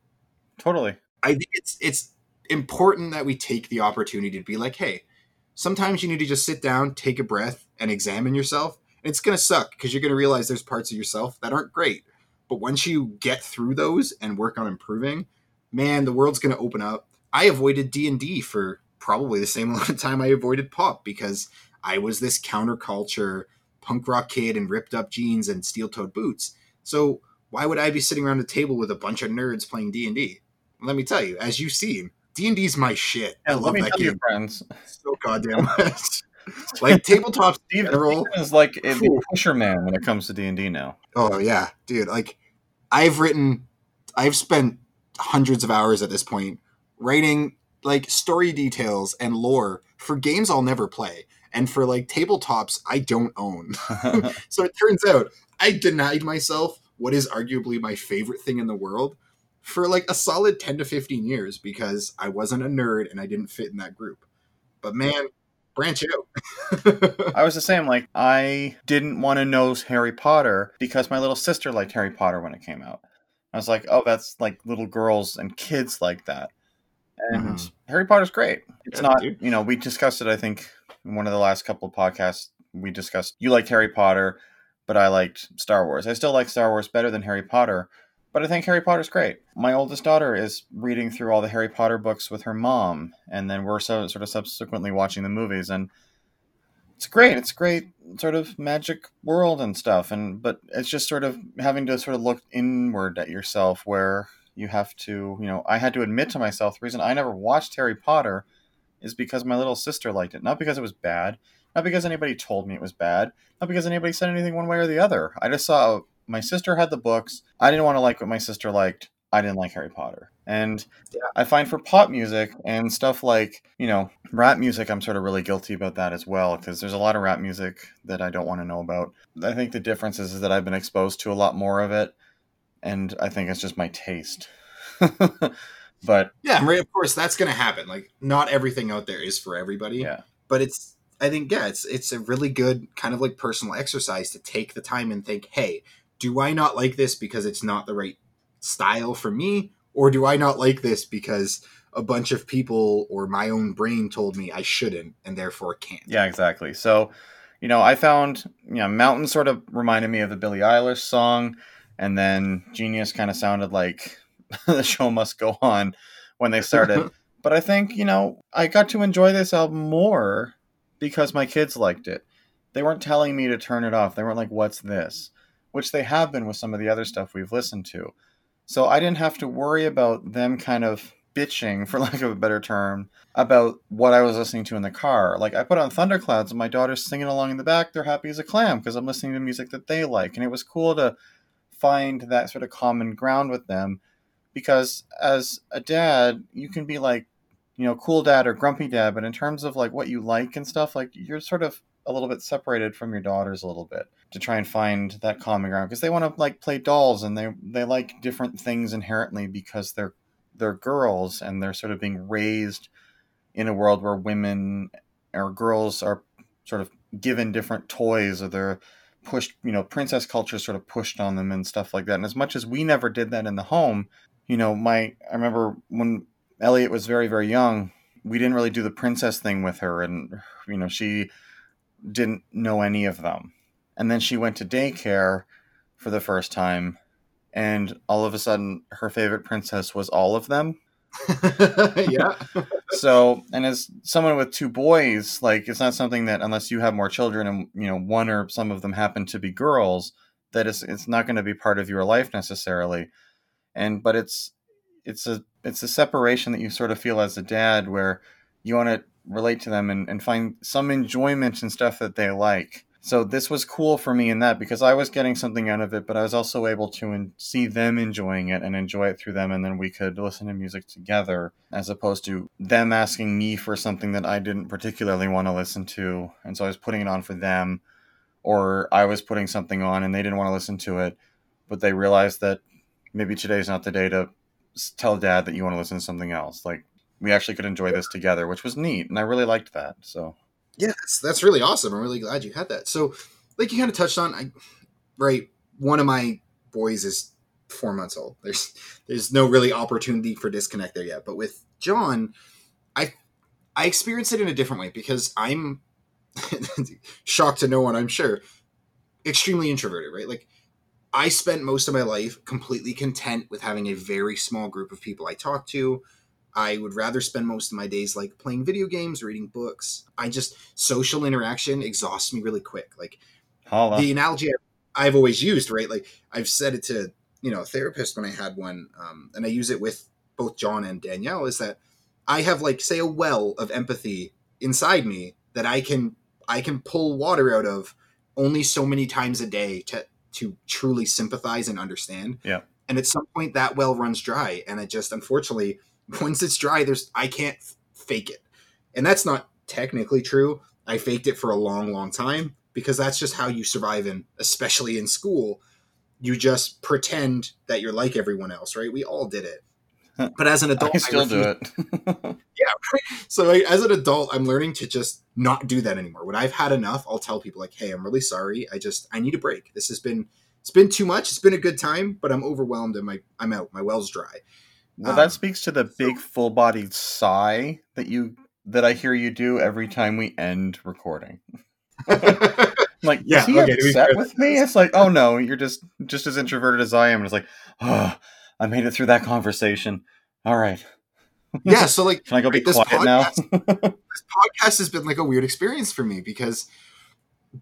Totally. I think it's it's important that we take the opportunity to be like, hey, sometimes you need to just sit down, take a breath, and examine yourself. And it's gonna suck because you're gonna realize there's parts of yourself that aren't great. But once you get through those and work on improving, man, the world's gonna open up. I avoided D and D for probably the same amount of time I avoided pop because I was this counterculture punk rock kid in ripped up jeans and steel toed boots. So why would I be sitting around a table with a bunch of nerds playing D and D? Let me tell you, as you've seen, D and D's my shit. I And let love that game friends, so goddamn much. like tabletops in Steve general. Is like a pusher man when it comes to D and D now. Oh yeah, dude. Like I've written, I've spent hundreds of hours at this point writing like story details and lore for games I'll never play, and for like tabletops I don't own. so it turns out I denied myself what is arguably my favorite thing in the world for like a solid 10 to 15 years because I wasn't a nerd and I didn't fit in that group. But man, branch out. I was the same. Like I didn't want to know Harry Potter because my little sister liked Harry Potter when it came out. I was like, oh, that's like little girls and kids like that. And Mhm. Harry Potter's great. It's Yeah, not, dude. you know, we discussed it. I think in one of the last couple of podcasts we discussed. You like Harry Potter, but I liked Star Wars. I still like Star Wars better than Harry Potter. But I think Harry Potter's great. My oldest daughter is reading through all the Harry Potter books with her mom, and then we're so sort of subsequently watching the movies. And it's great. It's great sort of magic world and stuff. And but it's just sort of having to sort of look inward at yourself, where you have to, you know, I had to admit to myself the reason I never watched Harry Potter is because my little sister liked it, not because it was bad, not because anybody told me it was bad, not because anybody said anything one way or the other. I just saw my sister had the books. I didn't want to like what my sister liked. I didn't like Harry Potter. And Yeah. I find for pop music and stuff like, you know, rap music, I'm sort of really guilty about that as well because there's a lot of rap music that I don't want to know about. I think the difference is, is that I've been exposed to a lot more of it. And I think it's just my taste. but yeah, of course that's going to happen. Like not everything out there is for everybody. yeah, but it's I think yeah, it's it's a really good kind of like personal exercise to take the time and think, hey, do I not like this because it's not the right style for me, or do I not like this because a bunch of people or my own brain told me I shouldn't and therefore can't? Yeah, exactly. So, you know, I found, you know, Mountain sort of reminded me of the Billie Eilish song, and then Genius kind of sounded like the show must go on when they started. but I think, you know, I got to enjoy this album more because my kids liked it. They weren't telling me to turn it off. They weren't like, what's this? Which they have been with some of the other stuff we've listened to. So I didn't have to worry about them kind of bitching, for lack of a better term, about what I was listening to in the car. Like I put on Thunderclouds and my daughter's singing along in the back. They're happy as a clam because I'm listening to music that they like. And it was cool to find that sort of common ground with them because as a dad, you can be like, you know, cool dad or grumpy dad, but in terms of like what you like and stuff, like you're sort of a little bit separated from your daughters a little bit to try and find that common ground because they want to like play dolls and they they like different things inherently because they're they're girls and they're sort of being raised in a world where women or girls are sort of given different toys or they're pushed you know princess culture sort of pushed on them and stuff like that. And as much as we never did that in the home you know my i remember when elliot was very very young we didn't really do the princess thing with her and you know she didn't know any of them. And then she went to daycare for the first time and all of a sudden her favorite princess was all of them. Yeah. so and as someone with two boys like it's not something that unless you have more children and you know one or some of them happen to be girls that it's, it's not going to be part of your life necessarily. And but it's it's a it's a separation that you sort of feel as a dad where you want to relate to them and, and find some enjoyment and stuff that they like So this was cool for me in that because I was getting something out of it, but I was also able to in- see them enjoying it and enjoy it through them, and then we could listen to music together, as opposed to them asking me for something that I didn't particularly want to listen to, and so I was putting it on for them, or I was putting something on and they didn't want to listen to it, but they realized that maybe today's not the day to tell dad that you want to listen to something else. Like we actually could enjoy this together, which was neat, and I really liked that. So. Yeah that's, that's really awesome. I'm really glad you had that. So like you kind of touched on I, right one of my boys is four months old. There's there's no really opportunity for disconnect there yet but with john i i experience it in a different way because i'm shocked to no one i'm sure extremely introverted right? Like i spent most of my life completely content with having a very small group of people i talk to I would rather spend most of my days like playing video games, reading books. I just social interaction exhausts me really quick. Like holla. the analogy I- I've always used, right? Like I've said it to you know a therapist when I had one, um, and I use it with both John and Danielle. Is that I have like say a well of empathy inside me that I can I can pull water out of only so many times a day to to truly sympathize and understand. Yeah. And at some point that well runs dry, and it just unfortunately once it's dry, there's I can't fake it, and that's not technically true. I faked it for a long, long time because that's just how you survive in, especially in school. You just pretend that you're like everyone else, right? We all did it. But as an adult, I still do refuse- it. So I, as an adult, I'm learning to just not do that anymore. When I've had enough, I'll tell people like, "Hey, I'm really sorry. I just I need a break. This has been it's been too much. It's been a good time, but I'm overwhelmed and my I'm out. My well's dry." Well, Um, that speaks to the big full-bodied sigh that you that I hear you do every time we end recording. Like, Yeah, is he okay, upset with me? It's like, oh no, you're just just as introverted as I am. And it's like, oh, I made it through that conversation. All right, yeah. So like can I go be this quiet now? this podcast has been like a weird experience for me because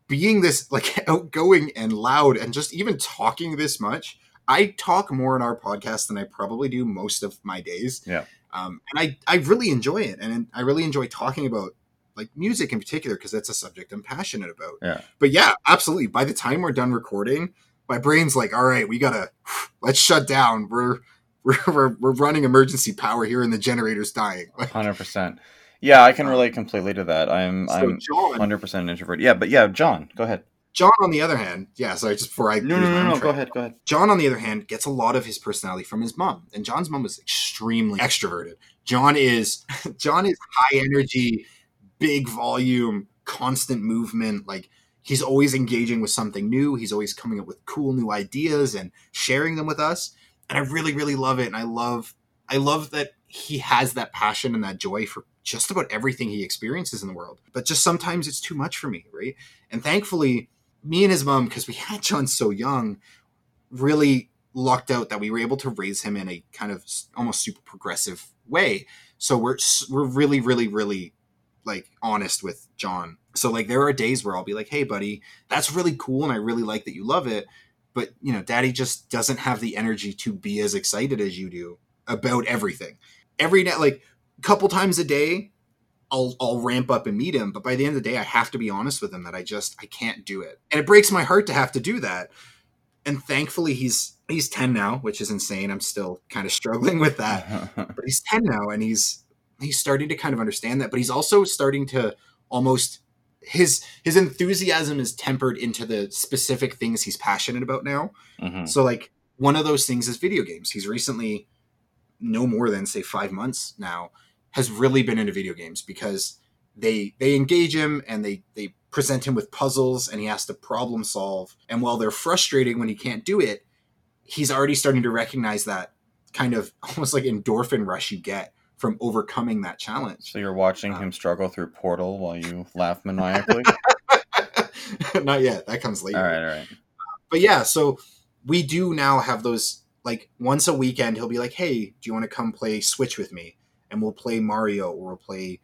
being this like outgoing and loud and just even talking this much i talk more in our podcast than i probably do most of my days Yeah. um, and i i really enjoy it and i really enjoy talking about like music in particular because that's a subject i'm passionate about Yeah. but yeah absolutely by the time we're done recording my brain's like all right we gotta let's shut down we're we're, we're, we're running emergency power here and the generator's dying like, Hundred percent. Yeah, I can relate completely to that. I'm so I'm hundred percent introvert. Yeah, but yeah, John, go ahead. John, on the other hand, yeah, sorry, just before I No, no, no, no. Go ahead, go ahead. John, on the other hand, gets a lot of his personality from his mom, and John's mom was extremely extroverted. John is John is high energy, big volume, constant movement. Like he's always engaging with something new. He's always coming up with cool new ideas and sharing them with us. And I really, really love it. And I love, I love that he has that passion and that joy for just about everything he experiences in the world. But just sometimes it's too much for me, right? And thankfully, me and his mom, because we had John so young, really lucked out that we were able to raise him in a kind of almost super progressive way. So we're we're really really really like honest with John. So like there are days where I'll be like, "Hey buddy, that's really cool and I really like that you love it, but you know, daddy just doesn't have the energy to be as excited as you do about everything." Every day like a couple times a day, I'll I'll ramp up and meet him, but by the end of the day I have to be honest with him that I just I can't do it. And it breaks my heart to have to do that. And thankfully he's he's 10 now which is insane. I'm still kind of struggling with that. But he's 10 now and he's he's starting to kind of understand that. But he's also starting to almost his his enthusiasm is tempered into the specific things he's passionate about now. Mhm. so like one of those things is video games. He's recently no more than say 5 months now has really been into video games because they they engage him and they they present him with puzzles and he has to problem solve and while they're frustrating when he can't do it he's already starting to recognize that kind of almost like endorphin rush you get from overcoming that challenge So you're watching Um, him struggle through Portal while you laugh maniacally. not yet that comes later all right, all right. but yeah, so we do now have those like once a weekend he'll be like, "Hey, do you want to come play Switch with me?" And we'll play Mario or we'll play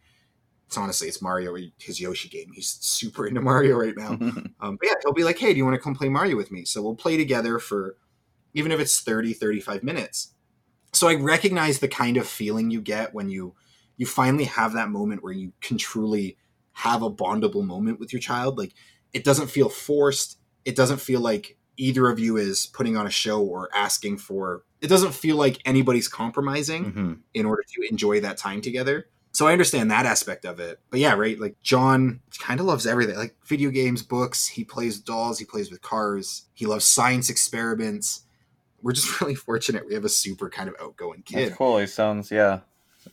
it's honestly it's Mario his Yoshi game. He's super into Mario right now. Um, but yeah, he'll be like, "Hey, do you want to come play Mario with me?" So we'll play together for even if it's 30 35 minutes. So I recognize the kind of feeling you get when you you finally have that moment where you can truly have a bondable moment with your child like it doesn't feel forced. It doesn't feel like either of you is putting on a show or asking for it doesn't feel like anybody's compromising hmm in order to enjoy that time together. So I understand that aspect of it. But yeah, right, like John kind of loves everything. Like video games, books, he plays dolls, he plays with cars, he loves science experiments. We're just really fortunate we have a super kind of outgoing kid. That's cool. He sounds yeah.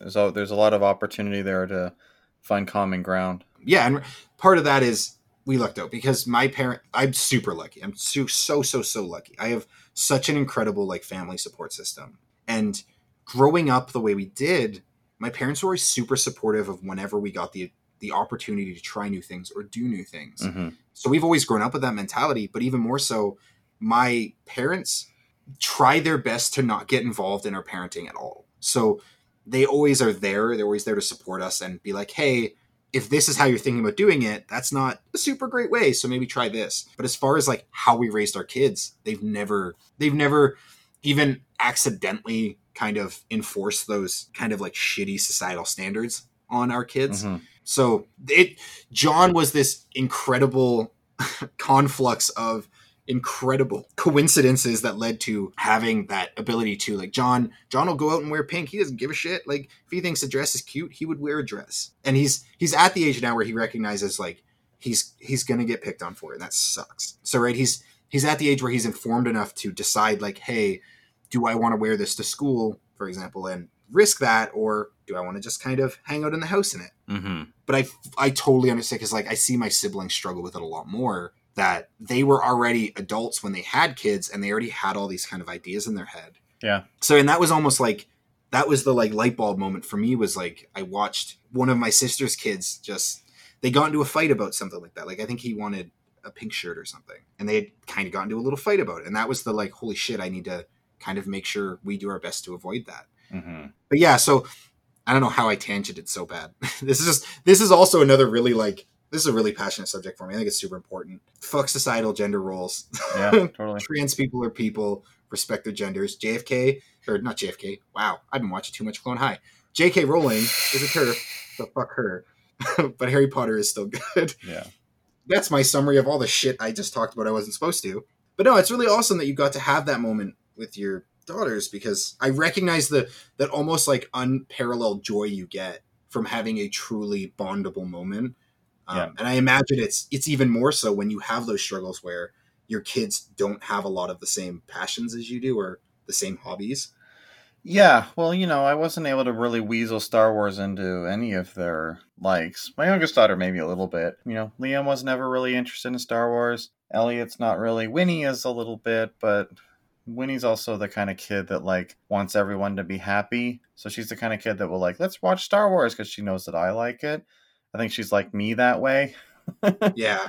So there's a lot of opportunity there to find common ground. yeah, and part of that is we lucked out because my parent I'm super lucky. I'm so so so so lucky. I have such an incredible like family support system. And growing up the way we did, my parents were always super supportive of whenever we got the the opportunity to try new things or do new things. hmm So we've always grown up with that mentality, but even more so, my parents try their best to not get involved in our parenting at all. So they always are there. They're always there to support us and be like, hey, if this is how you're thinking about doing it, that's not a super great way. So maybe try this. But as far as like how we raised our kids, they've never, they've never even accidentally kind of enforced those kind of like shitty societal standards on our kids. hmm So it John was this incredible conflux of incredible coincidences that led to having that ability to like John John will go out and wear pink. He doesn't give a shit. Like if he thinks a dress is cute, he would wear a dress. And he's he's at the age now where he recognizes like he's he's gonna get picked on for it, and that sucks. So right, he's he's at the age where he's informed enough to decide like, hey, do I want to wear this to school, for example, and risk that, or do I want to just kind of hang out in the house in it? hmm but I I totally understand because like I see my siblings struggle with it a lot more. That they were already adults when they had kids, and they already had all these kind of ideas in their head. Yeah. So and that was almost like that was the like light bulb moment for me. Was like I watched one of my sister's kids just they got into a fight about something like that. Like I think he wanted a pink shirt or something, and they had kind of gotten into a little fight about it. And that was the like holy shit, I need to kind of make sure we do our best to avoid that hmm but yeah so i don't know how i tangented so bad this is just this is also another really like this is a really passionate subject for me. I think it's super important. Fuck societal gender roles. Yeah. Totally. trans people are people. Respect their genders. Jfk or not jfk wow i've been watching too much clone high. Jk rowling is a TERF so fuck her. But harry potter is still good. Yeah. that's my summary of all the shit i just talked about i wasn't supposed to. But no it's really awesome that you got to have that moment with your daughters because i recognize the that almost like unparalleled joy you get from having a truly bondable moment um, Yeah. and i imagine it's it's even more so when you have those struggles where your kids don't have a lot of the same passions as you do or the same hobbies Yeah, well, you know, I wasn't able to really weasel Star Wars into any of their likes. My youngest daughter, maybe a little bit. You know, Liam was never really interested in Star Wars. Elliot's not really. Winnie is a little bit, but Winnie's also the kind of kid that, like, wants everyone to be happy. So she's the kind of kid that will, like, let's watch Star Wars because she knows that I like it. I think she's like me that way. yeah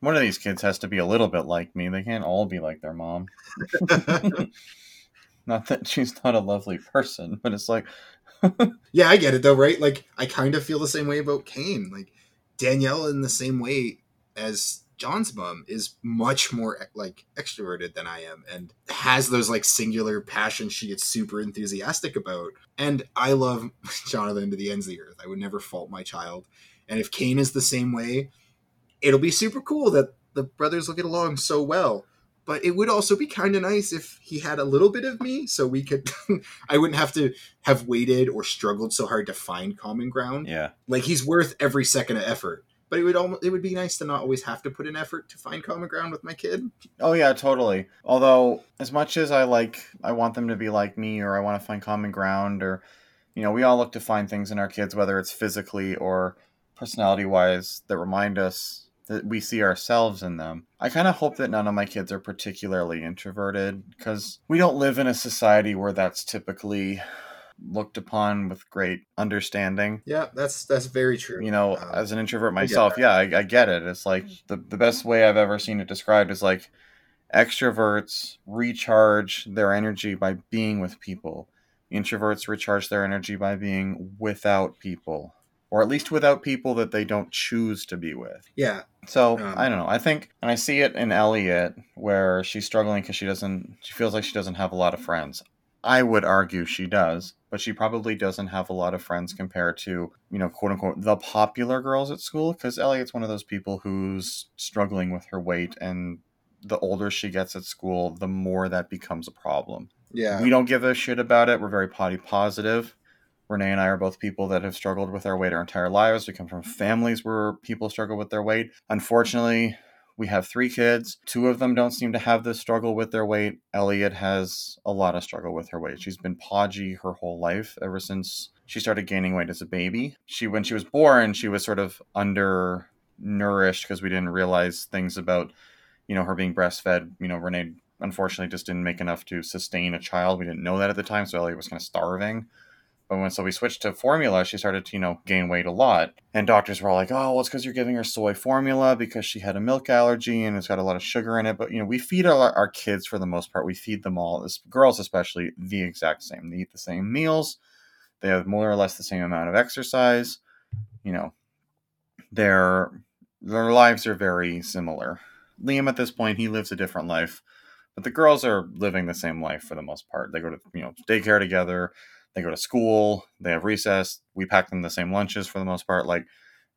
One of these kids has to be a little bit like me. They can't all be like their mom. Not that she's not a lovely person, but it's like, Yeah, I get it though, right? Like I kind of feel the same way about Kane. Like Danielle in the same way as John's mom is much more like extroverted than I am and has those like singular passions she gets super enthusiastic about. And I love Jonathan to the ends of the earth. I would never fault my child. And if Kane is the same way, it'll be super cool that the brothers will get along so well. But it would also be kind of nice if he had a little bit of me so we could I wouldn't have to have waited or struggled so hard to find common ground. yeah, Like he's worth every second of effort. But it would almost it would be nice to not always have to put in effort to find common ground with my kid. Oh yeah, totally. Although as much as I like I want them to be like me or I want to find common ground or you know, we all look to find things in our kids whether it's physically or personality wise that remind us that we see ourselves in them. I kind of hope that none of my kids are particularly introverted because we don't live in a society where that's typically looked upon with great understanding. Yeah, that's that's very true. you know Um, as an introvert I get myself yeah I, I get it. It's like the, the best way i've ever seen it described is like extroverts recharge their energy by being with people. Introverts recharge their energy by being without people or at least without people that they don't choose to be with. Yeah, so Um, i don't know. I think and i see it in elliot where she's struggling because she doesn't she feels like she doesn't have a lot of friends. I would argue she does but she probably doesn't have a lot of friends compared to, you know, quote unquote, the popular girls at school. Because Elliot's one of those people who's struggling with her weight, and the older she gets at school, the more that becomes a problem. Yeah. We don't give a shit about it. We're very potty positive. Renee and I are both people that have struggled with our weight our entire lives. We come from families where people struggle with their weight. Unfortunately, we have three kids. Two of them don't seem to have this struggle with their weight. Elliot has a lot of struggle with her weight. She's been podgy her whole life ever since she started gaining weight as a baby. She when she was born, she was sort of undernourished because we didn't realize things about, you know, her being breastfed. You know, Renee unfortunately just didn't make enough to sustain a child. We didn't know that at the time, so Elliot was kind of starving. But when so we switched to formula, she started to, you know, gain weight a lot. And doctors were all like, oh, well, it's because you're giving her soy formula because she had a milk allergy and it's got a lot of sugar in it. But, you know, we feed our, our kids for the most part. We feed them all, girls especially, the exact same. They eat the same meals. They have more or less the same amount of exercise. You know, their, their lives are very similar. Liam, at this point, he lives a different life. But the girls are living the same life for the most part. They go to, you know, daycare together they go to school, they have recess, we pack them the same lunches for the most part. Like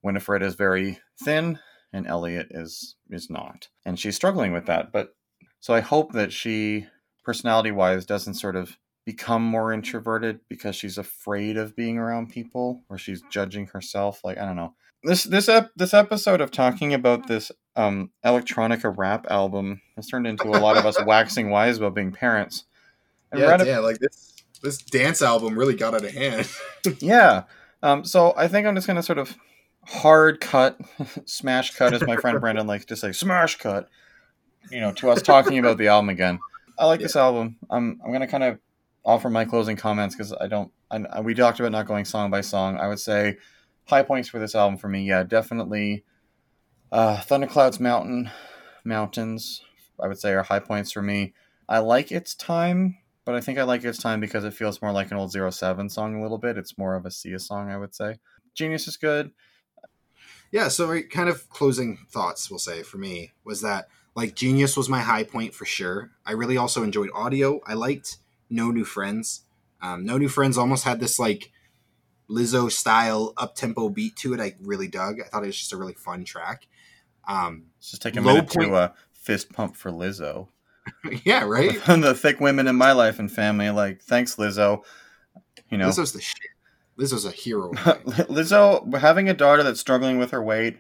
Winifred is very thin and Elliot is is not. And she's struggling with that. But so I hope that she personality wise doesn't sort of become more introverted because she's afraid of being around people or she's judging herself. Like I don't know. This this ep- this episode of talking about this um electronica rap album has turned into a lot of us waxing wise about being parents. And yeah, yeah, like this this dance album really got out of hand. yeah. Um, so I think I'm just gonna sort of hard cut, smash cut, as my friend Brandon likes to say, smash cut. You know, to us talking about the album again. I like yeah. this album. I'm I'm gonna kind of offer my closing comments because I don't. I, we talked about not going song by song. I would say high points for this album for me. Yeah, definitely. Uh, Thunderclouds Mountain, Mountains. I would say are high points for me. I like its time but I think I like its time because it feels more like an old Zero Seven song a little bit. It's more of a Sia song, I would say. Genius is good. Yeah, so kind of closing thoughts, we'll say, for me, was that like Genius was my high point for sure. I really also enjoyed audio. I liked No New Friends. Um, no New Friends almost had this like Lizzo style up tempo beat to it. I really dug. I thought it was just a really fun track. Um, just take a minute point- to uh, fist pump for Lizzo. yeah, right. the thick women in my life and family, like, thanks, Lizzo. You know, Lizzo's the shit. Lizzo's a hero. Lizzo having a daughter that's struggling with her weight.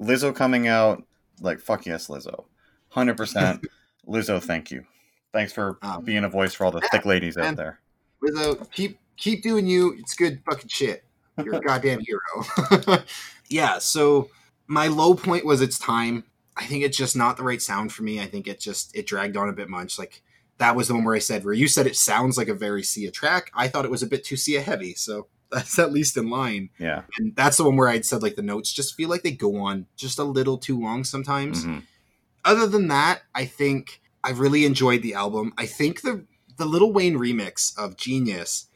Lizzo coming out like fuck yes, Lizzo, hundred percent. Lizzo, thank you. Thanks for um, being a voice for all the yeah, thick ladies out there. Lizzo, keep keep doing you. It's good fucking shit. You're a goddamn hero. yeah. So my low point was its time. I think it's just not the right sound for me. I think it just it dragged on a bit much. Like that was the one where I said where you said it sounds like a very Sia track. I thought it was a bit too Sia heavy, so that's at least in line. Yeah, and that's the one where I'd said like the notes just feel like they go on just a little too long sometimes. Mm-hmm. Other than that, I think I really enjoyed the album. I think the the Lil Wayne remix of Genius,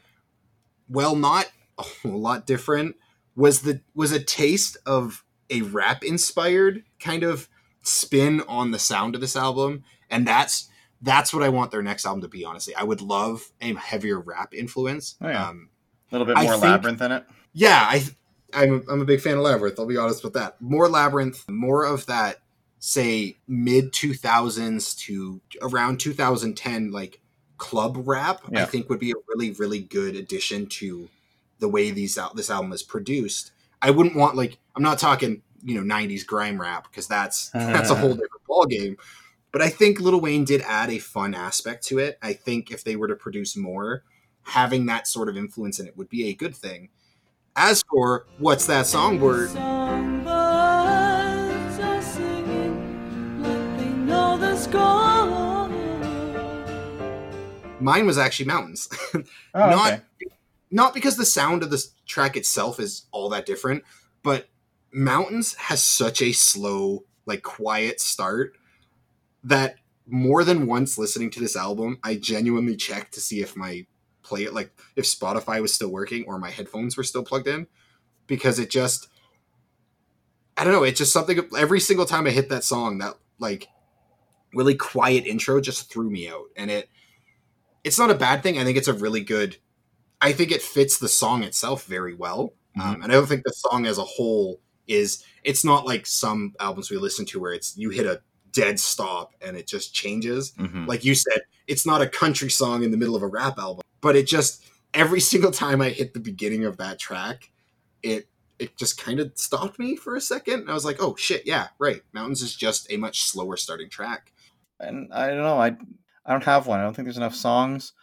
well, not a whole lot different, was the was a taste of a rap inspired kind of spin on the sound of this album, and that's that's what I want their next album to be. Honestly, I would love a heavier rap influence. Oh, yeah. um, a little bit more Labrinth in it. Yeah, I I'm, I'm a big fan of Labrinth. I'll be honest with that. More Labrinth, more of that. Say mid 2000s to around 2010, like club rap. Yeah. I think would be a really really good addition to the way these out this album is produced. I wouldn't want like I'm not talking you know 90s grime rap because that's that's a whole different ball game but i think Lil Wayne did add a fun aspect to it. I think if they were to produce more having that sort of influence in it would be a good thing. As for what's that song songbird mine was actually mountains. Oh, not okay. not because the sound of the track itself is all that different but Mountains has such a slow, like quiet start that more than once listening to this album, I genuinely checked to see if my play it like if Spotify was still working or my headphones were still plugged in because it just I don't know, it's just something every single time I hit that song that like really quiet intro just threw me out and it it's not a bad thing. I think it's a really good I think it fits the song itself very well. Mm-hmm. Um, and I don't think the song as a whole is it's not like some albums we listen to where it's you hit a dead stop and it just changes. Mm-hmm. Like you said, it's not a country song in the middle of a rap album, but it just every single time I hit the beginning of that track, it it just kind of stopped me for a second. I was like, "Oh shit, yeah, right. Mountains is just a much slower starting track." And I don't know, I I don't have one. I don't think there's enough songs.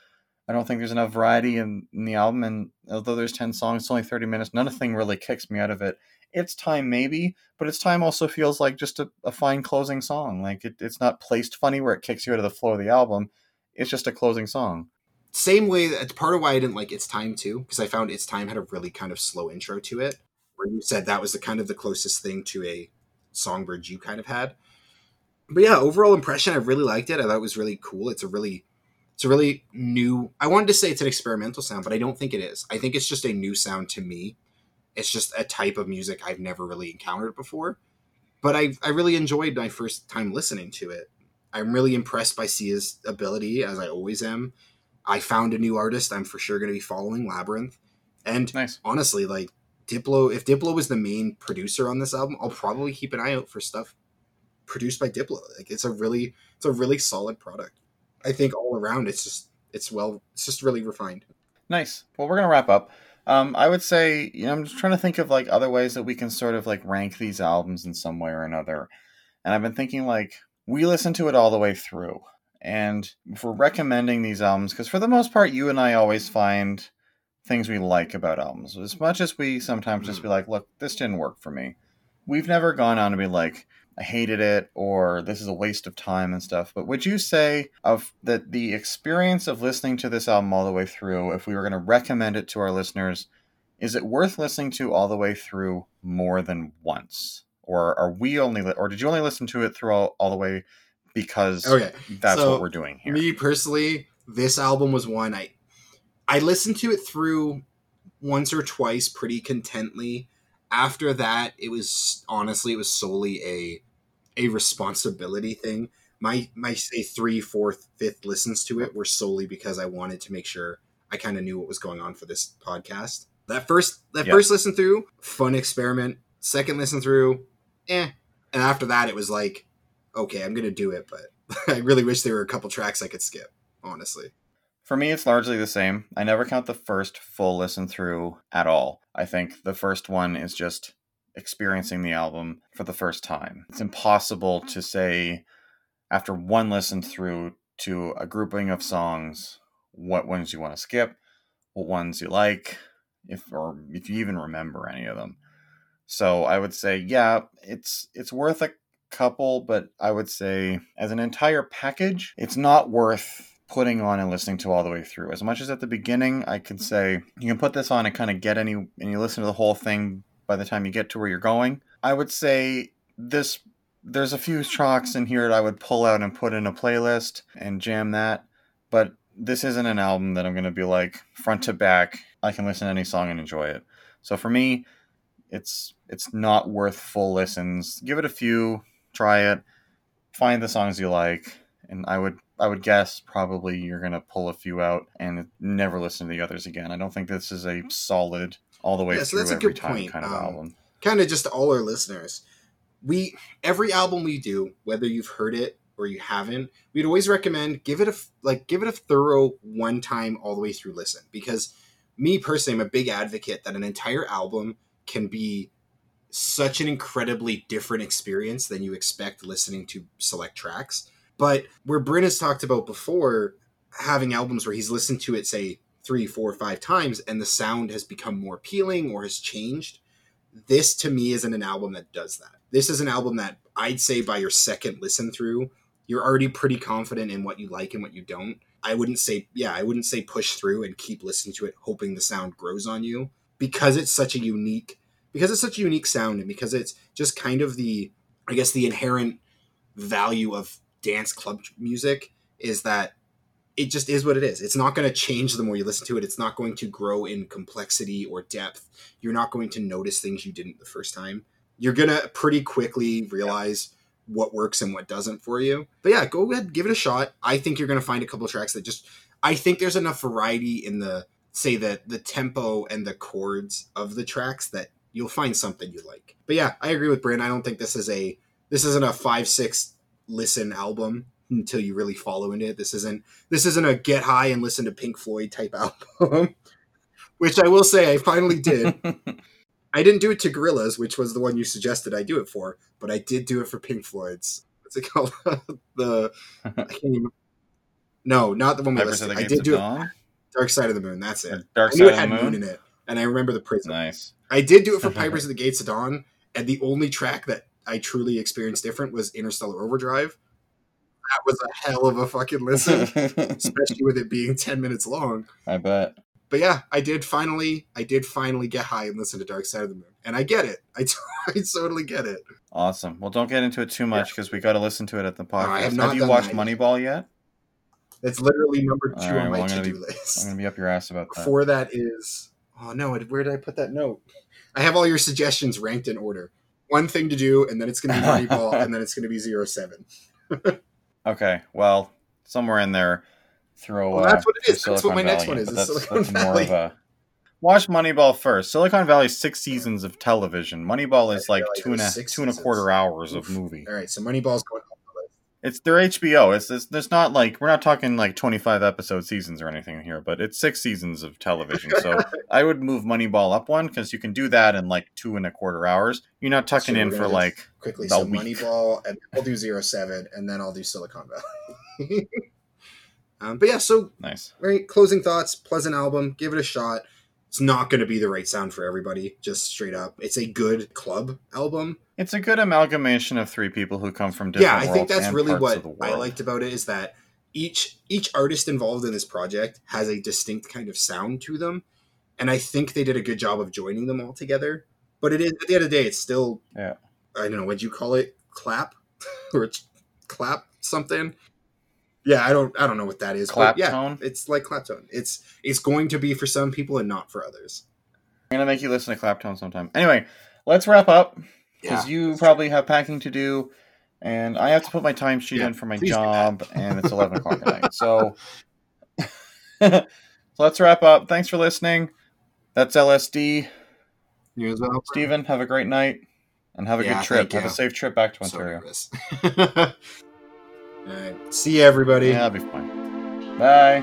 I don't think there's enough variety in, in the album. And although there's 10 songs, it's only 30 minutes. Nothing really kicks me out of it. It's time, maybe, but it's time also feels like just a, a fine closing song. Like it, it's not placed funny where it kicks you out of the flow of the album. It's just a closing song. Same way that's part of why I didn't like It's Time too, because I found It's Time had a really kind of slow intro to it, where you said that was the kind of the closest thing to a songbird you kind of had. But yeah, overall impression, I really liked it. I thought it was really cool. It's a really it's a really new I wanted to say it's an experimental sound, but I don't think it is. I think it's just a new sound to me. It's just a type of music I've never really encountered before. But I I really enjoyed my first time listening to it. I'm really impressed by Sia's ability, as I always am. I found a new artist I'm for sure going to be following, Labrinth. And nice. honestly, like Diplo, if Diplo was the main producer on this album, I'll probably keep an eye out for stuff produced by Diplo. Like it's a really, it's a really solid product. I think all around it's just it's well it's just really refined. Nice. Well, we're gonna wrap up. Um, I would say you know I'm just trying to think of like other ways that we can sort of like rank these albums in some way or another, and I've been thinking like we listen to it all the way through, and if we're recommending these albums, because for the most part, you and I always find things we like about albums. As much as we sometimes just be like, look, this didn't work for me. We've never gone on to be like, I hated it or this is a waste of time and stuff. But would you say of that the experience of listening to this album all the way through, if we were going to recommend it to our listeners, is it worth listening to all the way through more than once? Or are we only or did you only listen to it through all, all the way because okay. that's so, what we're doing here? Me personally, this album was one I I listened to it through once or twice pretty contently. After that, it was honestly it was solely a a responsibility thing. My my say three, fourth, fifth listens to it were solely because I wanted to make sure I kind of knew what was going on for this podcast. That first that yep. first listen through, fun experiment. Second listen through, eh. And after that, it was like, okay, I'm gonna do it, but I really wish there were a couple tracks I could skip. Honestly. For me, it's largely the same. I never count the first full listen through at all. I think the first one is just experiencing the album for the first time. It's impossible to say after one listen through to a grouping of songs what ones you want to skip, what ones you like, if or if you even remember any of them. So I would say yeah, it's it's worth a couple, but I would say as an entire package, it's not worth putting on and listening to all the way through. As much as at the beginning I could mm-hmm. say you can put this on and kind of get any and you listen to the whole thing by the time you get to where you're going. I would say this there's a few tracks in here that I would pull out and put in a playlist and jam that, but this isn't an album that I'm going to be like front to back. I can listen to any song and enjoy it. So for me, it's it's not worth full listens. Give it a few, try it, find the songs you like, and I would I would guess probably you're going to pull a few out and never listen to the others again. I don't think this is a solid all the way yeah, so that's a good point. kind of um, album. Kind of just to all our listeners. We every album we do, whether you've heard it or you haven't, we'd always recommend give it a like give it a thorough one time all the way through listen because me personally, I'm a big advocate that an entire album can be such an incredibly different experience than you expect listening to select tracks. But where Bryn has talked about before, having albums where he's listened to it, say, three, four, five times, and the sound has become more appealing or has changed. This to me isn't an album that does that. This is an album that I'd say by your second listen through, you're already pretty confident in what you like and what you don't. I wouldn't say, yeah, I wouldn't say push through and keep listening to it, hoping the sound grows on you because it's such a unique, because it's such a unique sound and because it's just kind of the, I guess, the inherent value of dance club music is that it just is what it is. It's not going to change the more you listen to it. It's not going to grow in complexity or depth. You're not going to notice things you didn't the first time. You're going to pretty quickly realize what works and what doesn't for you. But yeah, go ahead, give it a shot. I think you're going to find a couple tracks that just I think there's enough variety in the say that the tempo and the chords of the tracks that you'll find something you like. But yeah, I agree with Bryn. I don't think this is a this isn't a five six listen album until you really follow in it. This isn't this isn't a get high and listen to Pink Floyd type album. which I will say I finally did. I didn't do it to Gorillaz, which was the one you suggested I do it for, but I did do it for Pink Floyd's. What's it called? the I can't even. No, not the one we listed. I did do it. Dark Side of the Moon. That's it. Dark I knew Side it of had the moon Moon? in it, and I remember the prison. Nice. I did do it for Pipers of the Gates of Dawn, and the only track that I truly experienced different was Interstellar Overdrive. That was a hell of a fucking listen, especially with it being ten minutes long. I bet. But yeah, I did finally, I did finally get high and listen to Dark Side of the Moon, and I get it. I, t- I totally get it. Awesome. Well, don't get into it too much because we got to listen to it at the podcast. I have have you watched that Moneyball yet? That's literally number two right, on my to do list. I'm going to be up your ass about that. Before that is oh no, where did I put that note? I have all your suggestions ranked in order. One thing to do, and then it's going to be Moneyball, and then it's going to be zero seven. Okay. Well, somewhere in there, throw. Well, that's uh, what it is. That's what my Silicon next one is, That's, Silicon that's more Valley. of a. Watch Moneyball first. Silicon Valley six seasons of television. Moneyball is like two and a two and a quarter hours of movie. All right, so Moneyball's going up the list. It's their HBO. It's, it's there's not like we're not talking like 25 episode seasons or anything here, but it's six seasons of television. So I would move Moneyball up one because you can do that in like two and a quarter hours. You're not tucking So in for like quickly. So week. Moneyball, and I'll do zero seven, and then I'll do Silicon Valley. um, but yeah, so nice. right closing thoughts. Pleasant album. Give it a shot. It's not going to be the right sound for everybody. Just straight up, it's a good club album. It's a good amalgamation of three people who come from different yeah, I think that's really what I liked about it is that each each artist involved in this project has a distinct kind of sound to them, and I think they did a good job of joining them all together. But it is at the end of the day, it's still Yeah. I don't know what'd you call it, clap or it's clap something. Yeah, I don't I don't know what that is. Clap yeah, tone? it's like claptone. It's it's going to be for some people and not for others. I'm gonna make you listen to Claptone sometime. Anyway, let's wrap up because you probably have packing to do, and I have to put my timesheet Yeah, in for my job, and it's 11 o'clock at night. So, so let's wrap up. Thanks for listening. That's LSD. You as well. Steven, have a great night, and have a Yeah, good trip. Have a safe trip back to Ontario. nervous. All right. See you everybody. Yeah, that'll be fine. Bye.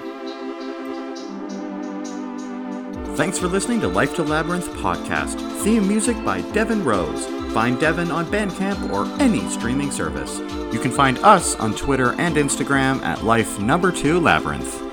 Thanks for listening to Life to Labyrinth podcast. Theme music by Devin Rose. Find Devin on Bandcamp or any streaming service. You can find us on Twitter and Instagram at Life Number Two Labyrinth.